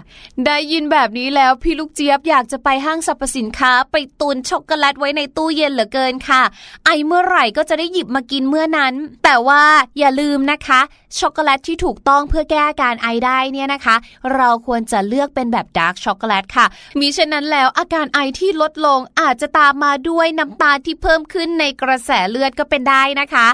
ได้ยินแบบนี้แล้วพี่ลูกเจี๊ยบอยากจะไปห้างสรรพสินค้า ไปตุนช็อกโกแลตไว้ในตู้เย็นเหลือเกินค่ะ ไอเมื่อไหร่ก็จะได้หยิบมากินเมื่อนั้น แต่ว่าอย่าลืมนะคะ ช็อกโกแลตที่ถูกต้องเพื่อแก้อาการไอได้เนี่ยนะคะ เราควรจะเลือกเป็นแบบ dark chocolate ค่ะ มิฉะนั้นแล้วอาการไอที่ลดลงอาจจะตามมาด้วยน้ำตาลที่เพิ่มขึ้นในกระแสเลือดก็เป็นได้นะคะ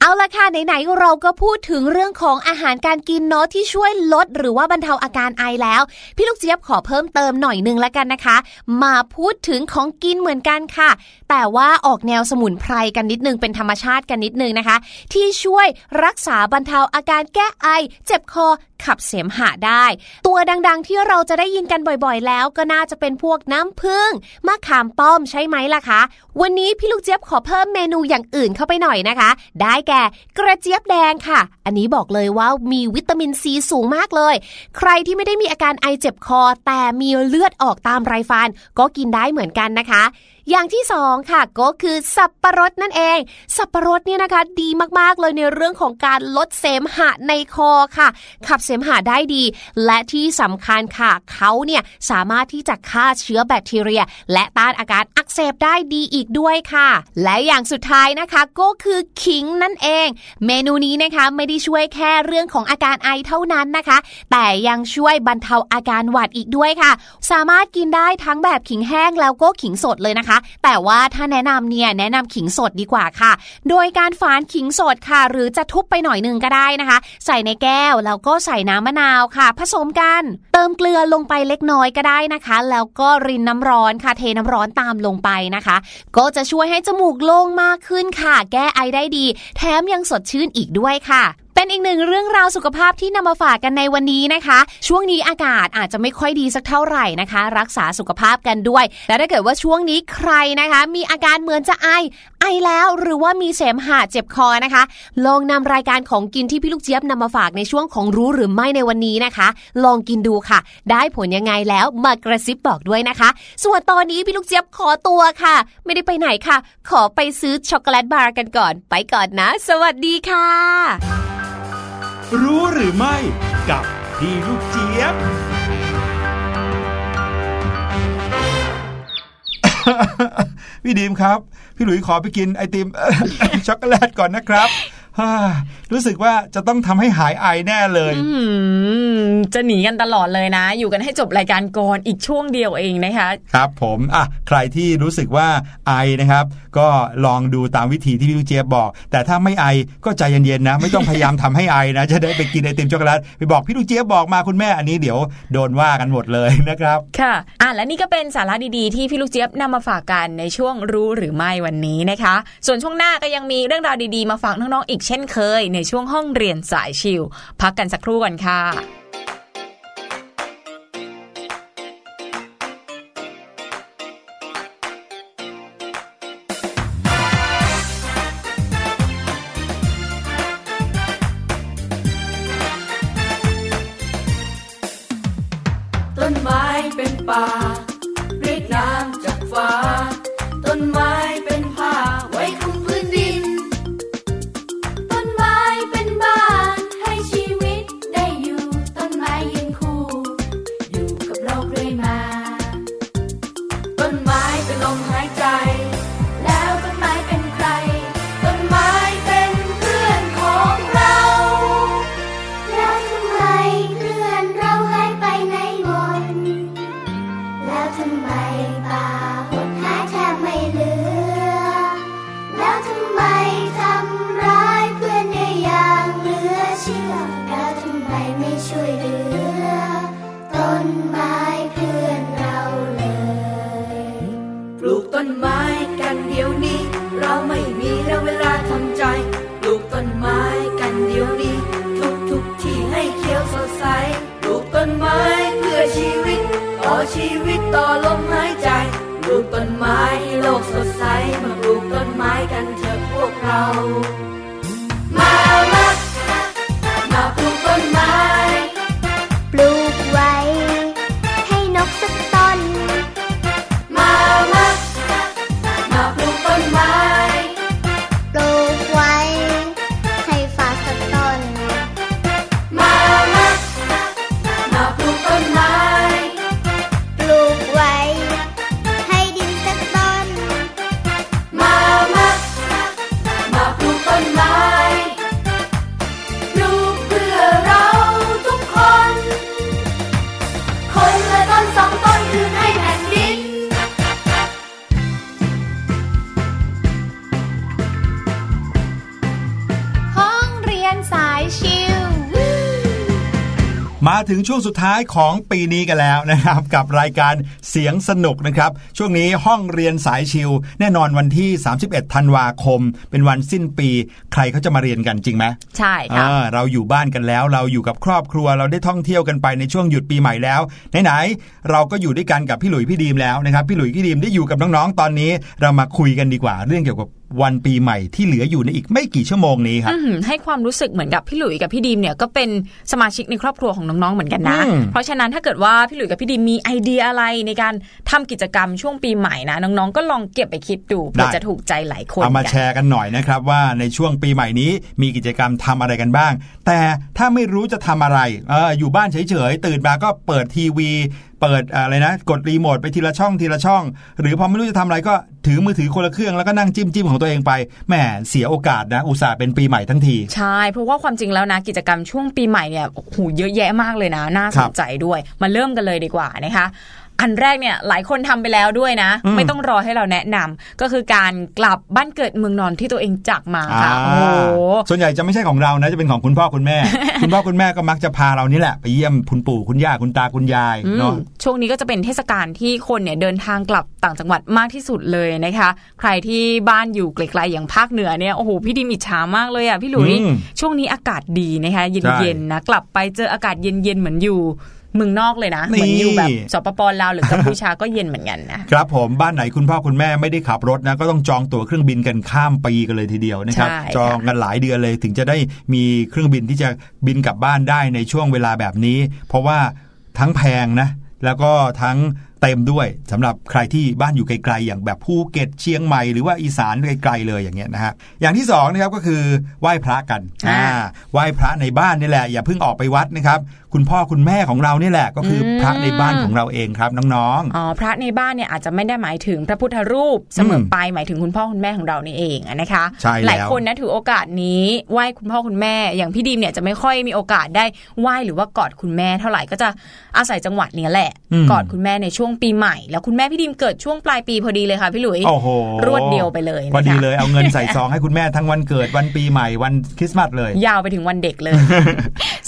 เอาละค่ะไหนๆเราก็พูดถึงเรื่องของอาหารการกินเนาะที่ช่วยลดหรือว่าบรรเทาอาการไอแล้ว พี่ลูกเจี๊ยบขอเพิ่มเติมหน่อยนึงแล้วกันนะคะ มาพูดถึงของกินเหมือนกันค่ะ แต่ว่าออกแนวสมุนไพรกันนิดนึงเป็นธรรมชาติกันนิดนึงนะคะ ที่ช่วยรักษาบรรเทาอาการแก้ไอ เจ็บคอขับเสมหะได้ ตัวดังๆ ที่เราจะได้ยินกันบ่อยๆ แล้วก็น่าจะเป็นพวกน้ำผึ้งมะขามป้อมใช่ไหมล่ะคะ วันนี้พี่ลูกเจี๊ยบขอเพิ่มเมนูอย่างอื่นเข้าไปหน่อยนะคะ ได้แก่กระเจี๊ยบแดงค่ะ อันนี้บอกเลยว่ามีวิตามินซีสูงมากเลย ใครที่ไม่ได้มีอาการไอเจ็บคอ แต่มีเลือดออกตามไรฟัน ก็กินได้เหมือนกันนะคะอย่างที่สองค่ะก็คือสับปะรดนั่นเอง สับปะรดเนี่ยนะคะ ดีมากๆเลยในเรื่องของการลดเสมหะในคอค่ะ ขับเสมหะได้ดี และที่สำคัญค่ะเขาเนี่ยสามารถที่จะฆ่าเชื้อแบคทีเรีย และต้านอาการอักเสบได้ดีอีกด้วยค่ะ และอย่างสุดท้ายนะคะก็คือขิงนั่นเอง เมนูนี้นะคะไม่ได้ช่วยแค่เรื่องของอาการไอเท่านั้นนะคะ แต่ยังช่วยบรรเทาอาการหวัดอีกด้วยค่ะ สามารถกินได้ทั้งแบบขิงแห้งแล้วก็ขิงสดเลยนะคะ แต่ว่าถ้าแนะนำเนี่ยแนะนำขิงสดดีกว่าค่ะ โดยการฝานขิงสดค่ะ หรือจะทุบไปหน่อยนึงก็ได้นะคะ ใส่ในแก้วแล้วก็ใส่น้ำมะนาวค่ะ ผสมกัน เติมเกลือลงไปเล็กน้อยก็ได้นะคะ แล้วก็รินน้ำร้อนค่ะ เทน้ำร้อนตามลงไปนะคะ ก็จะช่วยให้จมูกโล่งมากขึ้นค่ะ แก้ไอได้ดี แถมยังสดชื่นอีกด้วยค่ะ เป็นอีกหนึ่งเรื่องราวสุขภาพที่นำมาฝากกันในวันนี้นะคะ ช่วงนี้อากาศอาจจะไม่ค่อยดีสักเท่าไหร่นะคะ รักษาสุขภาพกันด้วย และถ้าเกิดว่าช่วงนี้ใครนะคะ มีอาการเหมือนจะไอไอแล้วหรือว่ามีเสมหะเจ็บคอนะคะ ลองนำรายการของกินที่พี่ลูกเจี๊ยบนำมาฝากในช่วงของรู้หรือไม่ในวันนี้นะคะ ลองกินดูค่ะ ได้ผลยังไงแล้วมากระซิบบอกด้วยนะคะ ส่วนตอนนี้พี่ลูกเจี๊ยบขอตัวค่ะ ไม่ได้ไปไหนค่ะ ขอไปซื้อช็อกโกแลตบาร์กันก่อน ไปก่อนนะ สวัสดีค่ะ รู้หรือไม่กับพี่ลูกเจี๊ยบ พี่ดีมครับ พี่หลุยขอไปกินไอติม ช็อกโกแลตก่อนนะครับ รู้สึกว่าจะต้องทำให้หายไอแน่เลยอืมจะหนีกันตลอดเลยนะ อยู่กันให้จบรายการก่อนอีกช่วงเดียวเองนะคะครับผมอะใครที่รู้สึกว่าไอนะครับ ก็ลองดูตามวิธีที่พี่ลูกเจี๊ยบบอก แต่ถ้าไม่ไอก็ใจเย็นๆนะ ไม่ต้องพยายามทำให้ไอนะ จะได้ไปกินไอติมช็อกโกแลตไปบอกพี่ลูกเจี๊ยบบอกมาคุณแม่อันนี้เดี๋ยวโดนว่ากันหมดเลยนะครับค่ะอะและนี่ก็เป็นสาระดีๆที่พี่ลูกเจี๊ยบนำมาฝากกันในช่วงรู้หรือไม่วันนี้นะคะ ส่วนช่วงหน้าก็ยังมีเรื่องราวดีๆมาฝากน้องๆอีกเช่นเคยในช่วงห้องเรียนสายชิลพักกันสักครู่ก่อนค่ะ ถึงช่วงสุดท้ายของปีนี้กันแล้วนะครับ กับรายการเสียงสนุกนะครับ ช่วงนี้ห้องเรียนสายชิลแน่นอนวันที่ 31 ธันวาคม เป็นวันสิ้นปี ใครเขาจะมาเรียนกันจริงไหมใช่ค่ะอ่าเราอยู่บ้านกันแล้ว เราอยู่กับครอบครัวเราได้ท่องเที่ยวกันไปในช่วงหยุดปีใหม่แล้วไหนๆเราก็อยู่ด้วยกันกับพี่หลุยพี่ดีมแล้วนะครับพี่หลุยพี่ดีมได้อยู่กับน้องๆตอนนี้ เรามาคุยกันดีกว่าเรื่องเกี่ยวกับ วันปีใหม่ที่เหลืออยู่ในอีกไม่กี่ชั่วโมงนี้ครับอืมให้ความรู้สึกเหมือนกับพี่หลุยกับพี่ดีมเนี่ยก็เป็นสมาชิกในครอบครัวของน้องๆเหมือนกันนะอืมเพราะฉะนั้นถ้าเกิดว่าพี่หลุยกับพี่ดีมมีไอเดียอะไรในการทำกิจกรรมช่วงปีใหม่นะน้องๆก็ลองเก็บไปคิดดูเพื่อจะถูกใจหลายคนเอามากันแชร์กันหน่อยนะครับว่าในช่วงปีใหม่นี้มีกิจกรรมทำอะไรกันบ้าง แต่ถ้าไม่รู้จะทำอะไรเอออยู่บ้านเฉยๆตื่นมาก็เปิดทีวีเปิดอะไรนะ กดรีโมทไปทีละช่องทีละช่อง หรือพอไม่รู้จะทำอะไรก็ถือมือถือคนละเครื่องแล้วก็นั่งจิ้มจิ้มของตัวเองไปแหมเสียโอกาสนะ อุตส่าห์เป็นปีใหม่ทั้งที ใช่ เพราะว่าความจริงแล้วนะกิจกรรมช่วงปีใหม่เนี่ยโอ้โหเยอะแยะมากเลยนะ น่าคสรันบใจด้วย มาเริ่มกันเลยดีกว่านะคะ อันแรกเนี่ยหลายคนทำไปแล้วด้วยนะอืมไม่ต้องรอให้เราแนะนำก็คือการกลับบ้านเกิดเมืองนอนที่ตัวเองจากมาค่ะอ่าโอ้โหส่วนใหญ่จะไม่ใช่ของเรานะจะเป็นของคุณพ่อคุณแม่ คุณพ่อคุณแม่ก็มักจะพาเรานี่แหละไปเยี่ยมคุณปู่คุณย่าคุณตาคุณยายอืมเนาะช่วงนี้ก็จะเป็นเทศกาลที่คนเนี่ยเดินทางกลับต่างจังหวัดมากที่สุดเลยนะคะ ใครที่บ้านอยู่ไกลๆอย่างภาคเหนือเนี่ยโอ้โหพี่ดิมอิจฉามากเลยอะพี่หลุยอืมช่วงนี้อากาศดีนะคะใช่เย็นๆนะกลับไปเจออากาศเย็นๆเหมือนอยู่ เมืองนอกเลยนะนี่เหมือนอยู่แบบสปปลาวหรือกัมพูชาก็เย็นเหมือนกันนะครับผมบ้านไหนคุณพ่อคุณแม่ไม่ได้ขับรถนะก็ต้องจองตั๋วเครื่องบินกันข้ามปีกันเลยทีเดียวนะครับใช่ค่ะจองกันหลายเดือนเลยถึงจะได้มีเครื่องบินที่จะบินกลับบ้านได้ในช่วงเวลาแบบนี้ เพราะว่าทั้งแพงนะแล้วก็ทั้งเต็มด้วยสำหรับใครที่บ้านอยู่ไกลๆอย่างแบบภูเก็ตเชียงใหม่หรือว่าอีสานไกลๆเลยอย่างเงี้ยนะฮะอย่างที่สองนะครับก็คือไหว้พระกันอ่าอ่าไหว้พระในบ้านนี่แหละ อย่าเพิ่งออกไปวัดนะครับ คุณพ่อคุณแม่ของเรานี่แหละก็คืออมพระในบ้านของเราเองครับน้องๆอ๋อพระในบ้านเนี่ยอาจจะไม่ได้หมายถึงพระพุทธรูปเสมอไปหมายถึงคุณพ่อคุณแม่ของเรานี่เองอะนะคะใช่แล้วหลายคนนะถือโอกาสนี้ไหว้คุณพ่อคุณแม่อย่างพี่ดีมเนี่ยจะไม่ค่อยมีโอกาสได้ไหว้หรือว่ากอดคุณแม่เท่าไหร่ก็จะอาศัยจังหวัดเนี้ยแหละอืมกอดคุณแม่ในช่วงปีใหม่ แล้วคุณแม่พี่ดีมเกิดช่วงปลายปีพอดีเลยค่ะพี่หลุยโอ้โหรวดเดียวไปเลยนะคะพอดีเลยเอาเงินใส่ซองให้คุณแม่ทั้งวันเกิดวันปีใหม่วันคริสต์มาสเลย ยาวไปถึงวันเด็กเลย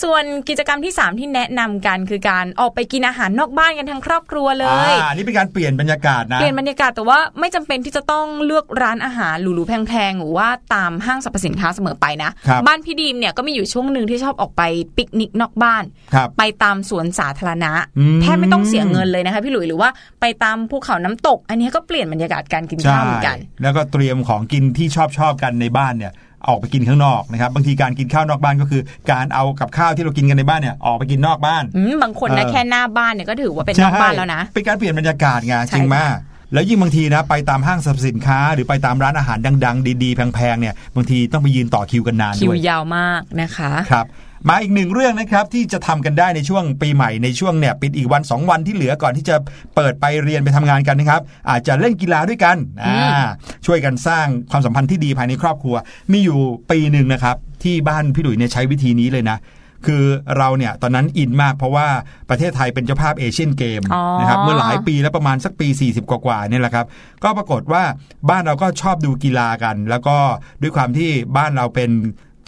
ส่วนกิจกรรมที่ 3 ที่แนะนำกันคือการออกไปกินอาหารนอกบ้านกันทั้งครอบครัวเลยอ่านี่เป็นการเปลี่ยนบรรยากาศนะเปลี่ยนบรรยากาศแต่ว่าไม่จำเป็นที่จะต้องเลือกร้านอาหารหรูๆแพงๆหรือว่าตามห้างสรรพสินค้าเสมอไปนะครับบ้านพี่ดีมเนี่ยก็มีอยู่ช่วงหนึ่งที่ชอบออกไปปิกนิกนอกบ้านครับไปตามสวนสาธารณะอืมแทบไม่ต้องเสียเงินเลยนะคะพี่หลุยหรือว่าไปตามภูเขาน้ำตก อันนี้ก็เปลี่ยนบรรยากาศการกินข้าวเหมือนกัน แล้วก็เตรียมของกินที่ชอบชอบกันในบ้านเนี่ยออกไปกินข้างนอกนะครับบางทีการกินข้าวนอกบ้านก็คือ การเอากับข้าวที่เรากินกันในบ้านเนี่ยออกไปกินนอกบ้านอืมบางคนนะเออแค่หน้าบ้านเนี่ยก็ถือว่าเป็นนอกบ้านแล้วนะใช่เป็นการเปลี่ยนบรรยากาศไงใช่จริงค่ะมากแล้วยิ่งบางทีนะไปตามห้างสรรพสินค้า หรือไปตามร้านอาหารดัง ๆ ดีๆ แพงๆเนี่ยบางทีต้องไปยืนต่อคิวกันนานคิด้ววยยาวมากนะคะครับ มาอีกหนึ่งเรื่องนะครับที่จะทำกันได้ในช่วงปีใหม่ในช่วงเนี่ยปิดอีกวัน 2 วันที่เหลือก่อนที่จะเปิดไปเรียนไปทำงานกันนะครับ อาจจะเล่นกีฬาด้วยกันอ่าช่วยกันสร้างความสัมพันธ์ที่ดีภายในครอบครัว มีอยู่ปีหนึ่งนะครับ ที่บ้านพี่หลุยเนี่ยใช้วิธีนี้เลยนะคือเราเนี่ยตอนนั้นอินมากเพราะว่าประเทศไทยเป็นเจ้าภาพเอเชียนเกมอ๋อนะครับเมื่อหลายปีแล้วประมาณสักปี 40 กว่าๆเนี่ยแหละครับ ก็ปรากฏว่าบ้านเราก็ชอบดูกีฬากัน แล้วก็ด้วยความที่บ้านเราเป็น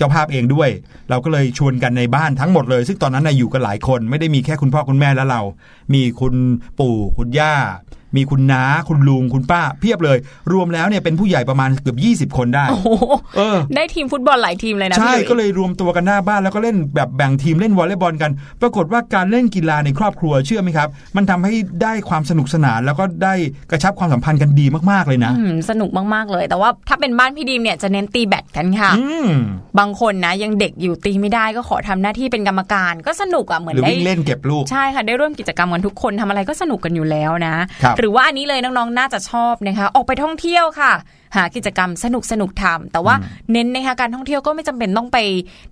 เจ้าภาพเองด้วย เราก็เลยชวนกันในบ้านทั้งหมดเลย ซึ่งตอนนั้นนะอยู่กันหลายคนไม่ได้มีแค่คุณพ่อคุณแม่และเรา มีคุณปู่คุณย่า มีคุณน้าคุณลุงคุณป้า เพียบเลย รวมแล้วเนี่ยเป็นผู้ใหญ่ประมาณเกือบ20 คนได้โอ้โหเออ ได้ทีมฟุตบอลหลายทีมเลยนะใช่พี่หลุยก็เลยรวมตัวกันหน้าบ้านแล้วก็เล่นแบบแบ่งทีมเล่นวอลเลย์บอลกัน ปรากฏว่าการเล่นกีฬาในครอบครัวเชื่อไหมครับ มันทำให้ได้ความสนุกสนาน แล้วก็ได้กระชับความสัมพันธ์กันดีมากๆเลยนะอืมสนุกมากๆเลย แต่ว่าถ้าเป็นบ้านพี่ดีมเนี่ยจะเน้นตีแบดกันค่ะอืมบางคนนะยังเด็กอยู่ตีไม่ได้ก็ขอทำหน้าที่เป็นกรรมการก็สนุกอะเหมือนหรือได้วิ่งเล่นเก็บลูกใช่ค่ะได้ร่วมกิจกรรมกันทุกคนทำอะไรก็สนุกกันอยู่แล้วนะครับหรือว่าอันนี้เลยน้องๆน่าจะชอบนะคะ ออกไปท่องเที่ยวค่ะ หากิจกรรมสนุกสนุกๆทำแต่ว่าเน้นนะคะการท่องเที่ยวก็ไม่จำเป็นต้องไป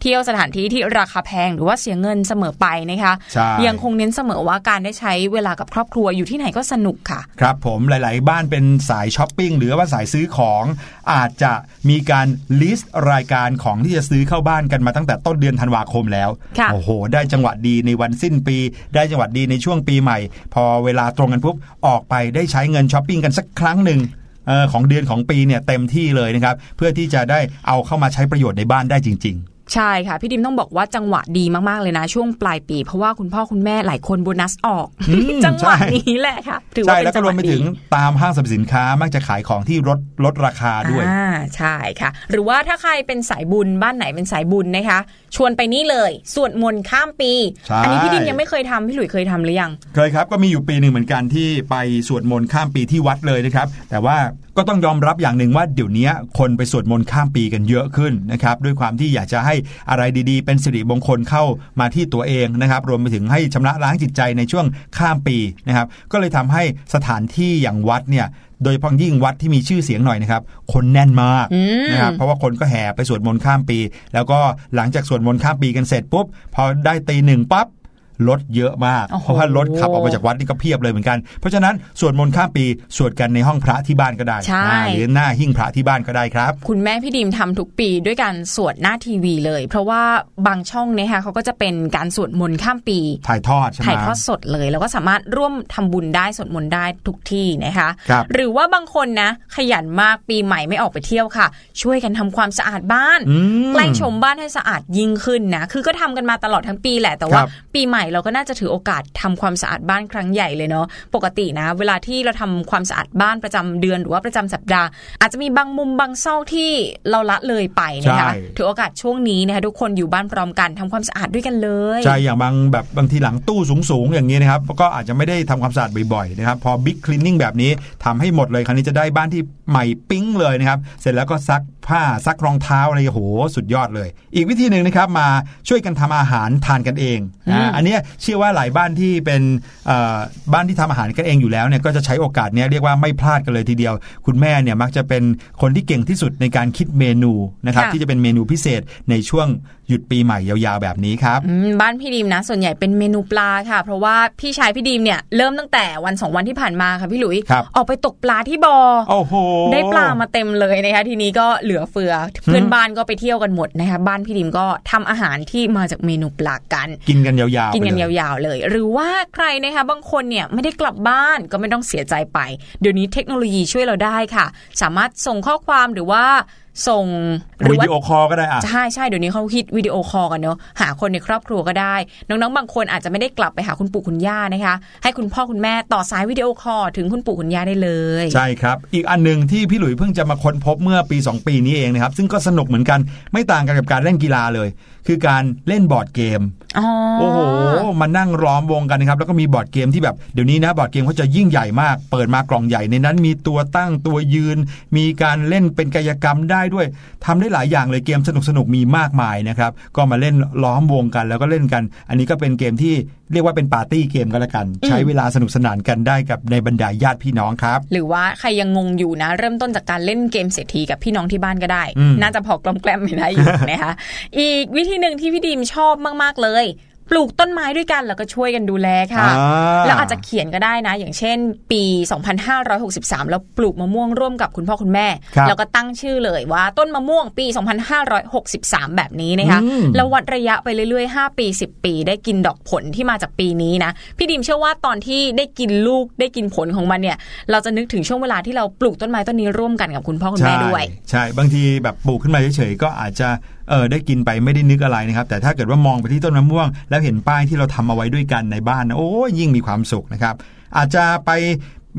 เที่ยวสถานที่ที่ราคาแพงหรือว่าเสียเงินเสมอไปนะคะใช่ยังคงเน้นเสมอว่าการได้ใช้เวลากับครอบครัวอยู่ที่ไหนก็สนุกค่ะ ครับผมหลาย ๆ บ้านเป็นสายช้อปปิ้งหรือว่าสายซื้อของอาจจะมีการลิสต์รายการของที่จะซื้อเข้าบ้านกันมาตั้งแต่ต้นเดือนธันวาคมแล้วค่ะโอ้โห ได้จังหวะดีในวันสิ้นปี ได้จังหวะดีในช่วงปีใหม่ พอเวลาตรงกันปุ๊บออกไปได้ใช้เงินช้อปปิ้งกันสักครั้งหนึ่งเออ ของเดือนของปีเนี่ยเต็มที่เลยนะครับเพื่อที่จะได้เอาเข้ามาใช้ประโยชน์ในบ้านได้จริง ใช่ค่ะ พี่ดิมต้องบอกว่าจังหวะดีมากๆเลยนะ ช่วงปลายปี เพราะว่าคุณพ่อคุณแม่หลายคนโบนัสออกอืมจังหวะใช่นี้แหละค่ะถือๆว่าใช่เป็แล้วนก็จังรหววะมไปดีถึงตามห้างสรรพสินค้ามักจะขายของที่ลดลดราคาด้วยอ่าใช่ค่ะ หรือว่าถ้าใครเป็นสายบุญบ้านไหนเป็นสายบุญนะคะ ชวนไปนี่เลยสวดมนต์ข้ามปีใช่อันี้พี่ดิมยังไม่เคยทำพี่หลุยเคยทำหรือยังเคยครับก็มีอยู่ปีหนึ่งเหมือนกันที่ไปสวดมนต์ข้ามปีที่วัดเลยนะครับ แต่ว่าก็ต้องยอมรับอย่างหนึ่งว่าเดี๋ยวนี้คนไปสวดมนต์ข้ามปีกันเยอะขึ้นนะครับด้วยความที่อยากจะให้อะไรดีๆ เป็นสิริมงคลเข้ามาที่ตัวเองนะครับ รวมไปถึงให้ชำระล้างจิตใจในช่วงข้ามปีนะครับ ก็เลยทำให้สถานที่อย่างวัดเนี่ยโดยเฉพาะยิ่งวัดที่มีชื่อเสียงหน่อยนะครับ คนแน่นมากอืมนะครับเพราะว่าคนก็แห่ไปสวดมนต์ข้ามปี แล้วก็หลังจากสวดมนต์ข้ามปีกันเสร็จปุ๊บพอได้ตีหนึ่งปั๊บ รถเยอะมากโอ้โหเพราะว่ารถขับออกมาจากวัดนี่ก็เพียบเลยเหมือนกัน เพราะฉะนั้นสวดมนต์ข้ามปีสวดกันในห้องพระที่บ้านก็ได้ใช่นะหรือหน้าหิ้งพระที่บ้านก็ได้ครับ คุณแม่พี่ดิมทำทุกปีด้วยการสวดหน้าทีวีเลย เพราะว่าบางช่องเนี่ยค่ะเขาก็จะเป็นการสวดมนต์ข้ามปี ถ่ายทอดใช่ไหมถ่ายทอดสดเลย แล้วก็สามารถร่วมทำบุญได้สวดมนต์ได้ทุกที่นะคะครับหรือว่าบางคนนะ ขยันมากปีใหม่ไม่ออกไปเที่ยวค่ะ ช่วยกันทำความสะอาดบ้านอืมแกล้งชมบ้านให้สะอาดยิ่งขึ้นนะคือก็ทำกันมาตลอดทั้งปีแหละแต่ว่าครับปีใหม่เราก็น่าจะถือโอกาสทำความสะอาดบ้านครั้งใหญ่เลยเนาะปกตินะ เวลาที่เราทำความสะอาดบ้านประจำเดือนหรือว่าประจำสัปดาห์ อาจจะมีบางมุมบางซอกที่เราละเลยไปนะคะใช่ถือโอกาสช่วงนี้นะคะทุกคนอยู่บ้านพร้อมกันทำความสะอาดด้วยกันเลยใช่อย่างบางแบบบางทีหลังตู้สูงๆอย่างนี้นะครับก็อาจจะไม่ได้ทำความสะอาดบ่อยๆนะครับพอบิ๊กคลีนนิ่งแบบนี้ทำให้หมดเลยคราวนี้จะได้บ้านที่ใหม่ปิ๊งเลยนะครับเสร็จแล้วก็ซักผ้าซักรองเท้าอะไรโอ้โหสุดยอดเลย อีกวิธีหนึ่งนะครับมาช่วยกันทำอาหารทานกันเองอืมอ่าอันเนี้ยเชื่อว่าหลายบ้านที่เป็นเอ่อบ้านที่ทำอาหารกันเองอยู่แล้วเนี่ยก็จะใช้โอกาสเนี้ยเรียกว่าไม่พลาดกันเลยทีเดียว คุณแม่เนี่ยมักจะเป็นคนที่เก่งที่สุดในการคิดเมนูนะครับค่ะที่จะเป็นเมนูพิเศษในช่วงหยุดปีใหม่ยาวๆแบบนี้ครับอืมบ้านพี่ดีมนะ ส่วนใหญ่เป็นเมนูปลาค่ะ เพราะว่าพี่ชายพี่ดีมเนี่ยเริ่มตั้งแต่วันสองวันที่ผ่านมาค่ะพี่หลุยครับออกไปตกปลาที่บอ่อโอ้โหได้ปลามาเต็มเลยนะคะทีนี้ก็เหลือเฟือเพื่อนบ้านก็ไปเที่ยวกันหมดนะคะบ้านพี่ดิมก็ทำอาหารที่มาจากเมนูปลากัน กินกันยาวๆกินกันไปยเลยาวๆเลย หรือว่าใครนะคะบางคนเนี่ยไม่ได้กลับบ้านก็ไม่ต้องเสียใจไป เดี๋ยวนี้เทคโนโลยีช่วยเราได้ค่ะ สามารถส่งข้อความหรือว่าส่งหรือว่า video call ก็ได้อะใช่ใช่เดี๋ยวนี้เขาฮิต video call กันเนอะหาคนในครอบครัวก็ได้ น้องๆ บางคนอาจจะไม่ได้กลับไปหาคุณปู่คุณย่านะคะ ให้คุณพ่อคุณแม่ต่อสาย video call ถึงคุณปู่คุณย่าได้เลย ใช่ครับ อีกอันหนึ่งที่พี่หลุยเพิ่งจะมาค้นพบเมื่อปี 2 ปีนี้เองนะครับ ซึ่งก็สนุกเหมือนกันไม่ต่างกันกับการเล่นกีฬาเลย คือการเล่น board game อ๋อโอ้โหมานั่งล้อมวงกันนะครับแล้วก็มี board game ที่แบบเดี๋ยวนี้นะ board game เขาจะยิ่งใหญ่มาก เปิดมากล่องใหญ่ในนั้นมีตัวตั้งตัวยืน มีการเล่นเป็นกายกรรมได้ด้วยทำได้หลายอย่างเลยเกมสนุกสนุกๆมีมากมายนะครับก็มาเล่นล้อมวงกันแล้วก็เล่นกัน อันนี้ก็เป็นเกมที่ เรียกว่าเป็นปาร์ตี้เกมก็แล้วกัน ใช้เวลาสนุกสนานกันได้กับในบรรดาญาติพี่น้องครับ หรือว่าใครยังงงอยู่นะ เริ่มต้นจากการเล่นเกมเศรษฐีกับพี่น้องที่บ้านก็ได้อืมน่าจะพอกลอมแกล้มไม่ได้อยู่นะคะอีกวิธีหนึ่งที่พี่ดีมชอบมากๆเลย ปลูกต้นไม้ด้วยกันแล้วก็ช่วยกันดูแลค่ะอ่าแล้วอาจจะเขียนก็ได้นะ อย่างเช่น ปี 2563 แล้วปลูกมะม่วงร่วมกับคุณพ่อคุณแม่ครับแล้วก็ตั้งชื่อเลยว่าต้นมะม่วงปี 2563 แบบนี้นะคะอืมแล้ววัดระยะไปเรื่อยๆ 5 ปี 10 ปี ได้กินดอกผลที่มาจากปีนี้นะ พี่ดิมเชื่อว่าตอนที่ได้กินลูกได้กินผลของมันเนี่ย เราจะนึกถึงช่วงเวลาที่เราปลูกต้นไม้ต้นนี้ร่วมกันกับคุณพ่อคุณแม่ด้วย ใช่ใช่บางทีแบบปลูกขึ้นมาเฉยๆก็อาจจะ เออได้กินไปไม่ได้นึกอะไรนะครับ แต่ถ้าเกิดว่ามองไปที่ต้นมะม่วง แล้วเห็นป้ายที่เราทำเอาไว้ด้วยกันในบ้านนะโอ้ยยิ่งมีความสุขนะครับ อาจจะไป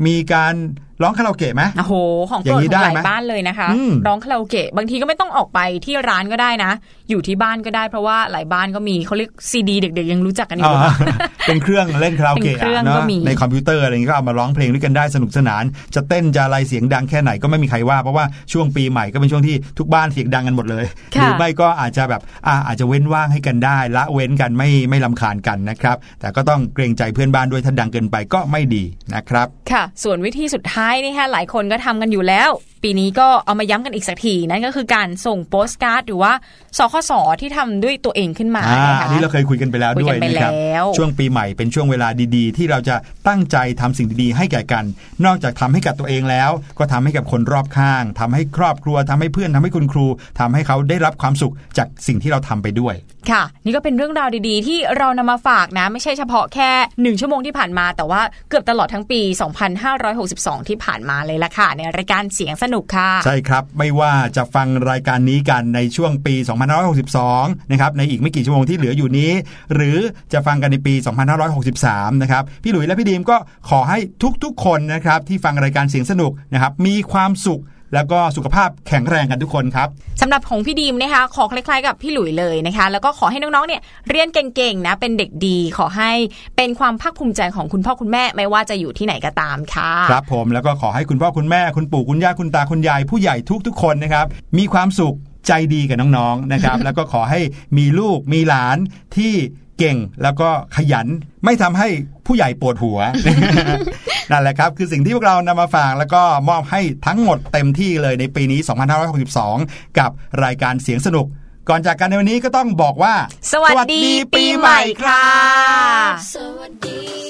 มีการ ร้องคาราโอเกะไหมโอ้โห ของโปรดอย่างนี้ของหได้ลายไหมบ้านเลยนะคะอืมร้องคาราโอเกะบางทีก็ไม่ต้องออกไปที่ร้านก็ได้นะ อยู่ที่บ้านก็ได้เพราะว่าหลายบ้านก็มีเขาเรียกซีดีเด็กๆยังรู้จักกันอยู่อ่าเป็นเครื่องเล่นคาราโอเกะเป็นเครื่องอะก็เนาะมีในคอมพิวเตอร์อะไรอย่างนี้ก็เอามาร้องเพลงด้วยกันได้สนุกสนาน จะเต้นจะอะไรเสียงดังแค่ไหนก็ไม่มีใครว่าเพราะว่าช่วงปีใหม่ก็เป็นช่วงที่ทุกบ้านเสียงดังกันหมดเลยค่ะหรือไม่ก็อาจจะแบบอ่าอาจจะเว้นว่างให้กันได้ ละเว้นกันไม่ไม่ลำคาญกันนะครับแต่ก็ต้องเกรงใจเพื่อนบ้านด้วยถ้าดังเกินไปก็ไม่ดีนะครับ ค่ะ ส่วนวิธีสุดท้ายนี่ค่ะหลายคนก็ทำกันอยู่แล้ว ปีนี้ก็เอามาย้ำกันอีกสักทีนั่นก็คือการส่งโปสการ์ดหรือว่าสคสที่ทำด้วยตัวเองขึ้นมาอ่านะคะอันนี้เราเคยคุยกันไปแล้วคุยด้วกัยนไปนะครับแล้วช่วงปีใหม่เป็นช่วงเวลาดีๆ ที่เราจะตั้งใจทำสิ่งดีๆ ให้แก่กัน นอกจากทำให้กับตัวเองแล้ว ก็ทำให้กับคนรอบข้างทำให้ครอบครัวทำให้เพื่อนทำให้คุณครูทำให้เขาได้รับความสุขจากสิ่งที่เราทำไปด้วยค่ะ นี่ก็เป็นเรื่องราวดีๆ ที่เรานำมาฝากนะ ไม่ใช่เฉพาะแค่หนึ่งชั่วโมงที่ผ่านมา แต่ว่าเกือบตลอดทั้งปี 2562 ที่ผ่านมาเลยละค่ะ ในรายการเสียงสนุกค่ะ ใช่ครับ ไม่ว่าจะฟังรายการนี้กันในช่วงปี 2562 นะครับ ในอีกไม่กี่ชั่วโมงที่เหลืออยู่นี้ หรือจะฟังกันในปี 2563 นะครับ พี่หลุยและพี่ดีมก็ขอให้ทุกๆคนนะครับที่ฟังรายการเสียงสนุกนะครับมีความสุข แล้วก็สุขภาพแข็งแรงกันทุกคนครับสำหรับของพี่ดีมนะคะขอคล้ายๆ กับพี่หลุยเลยนะคะ แล้วก็ขอให้น้องๆเนี่ยเรียนเก่งๆนะเป็นเด็กดีขอให้เป็นความภาคภูมิใจของคุณพ่อคุณแม่ไม่ว่าจะอยู่ที่ไหนก็ตามค่ะครับผมแล้วก็ขอให้คุณพ่อคุณแม่คุณปู่คุณย่าคุณตาคุณยายผู้ใหญ่ทุกๆคนนะครับมีความสุขใจดีกับน้องๆนะครับ แล้วก็ขอให้มีลูกมีหลานที่ เก่งแล้วก็ขยันไม่ทำให้ผู้ใหญ่ปวดหัว นั่นแหละครับ คือสิ่งที่พวกเรานำมาฝากแล้วก็มอบให้ทั้งหมดเต็มที่เลยในปีนี้ 2562 กับรายการเสียงสนุก ก่อนจากกันในวันนี้ก็ต้องบอกว่า สวัสดีปีใหม่ค่ะ สวัสดี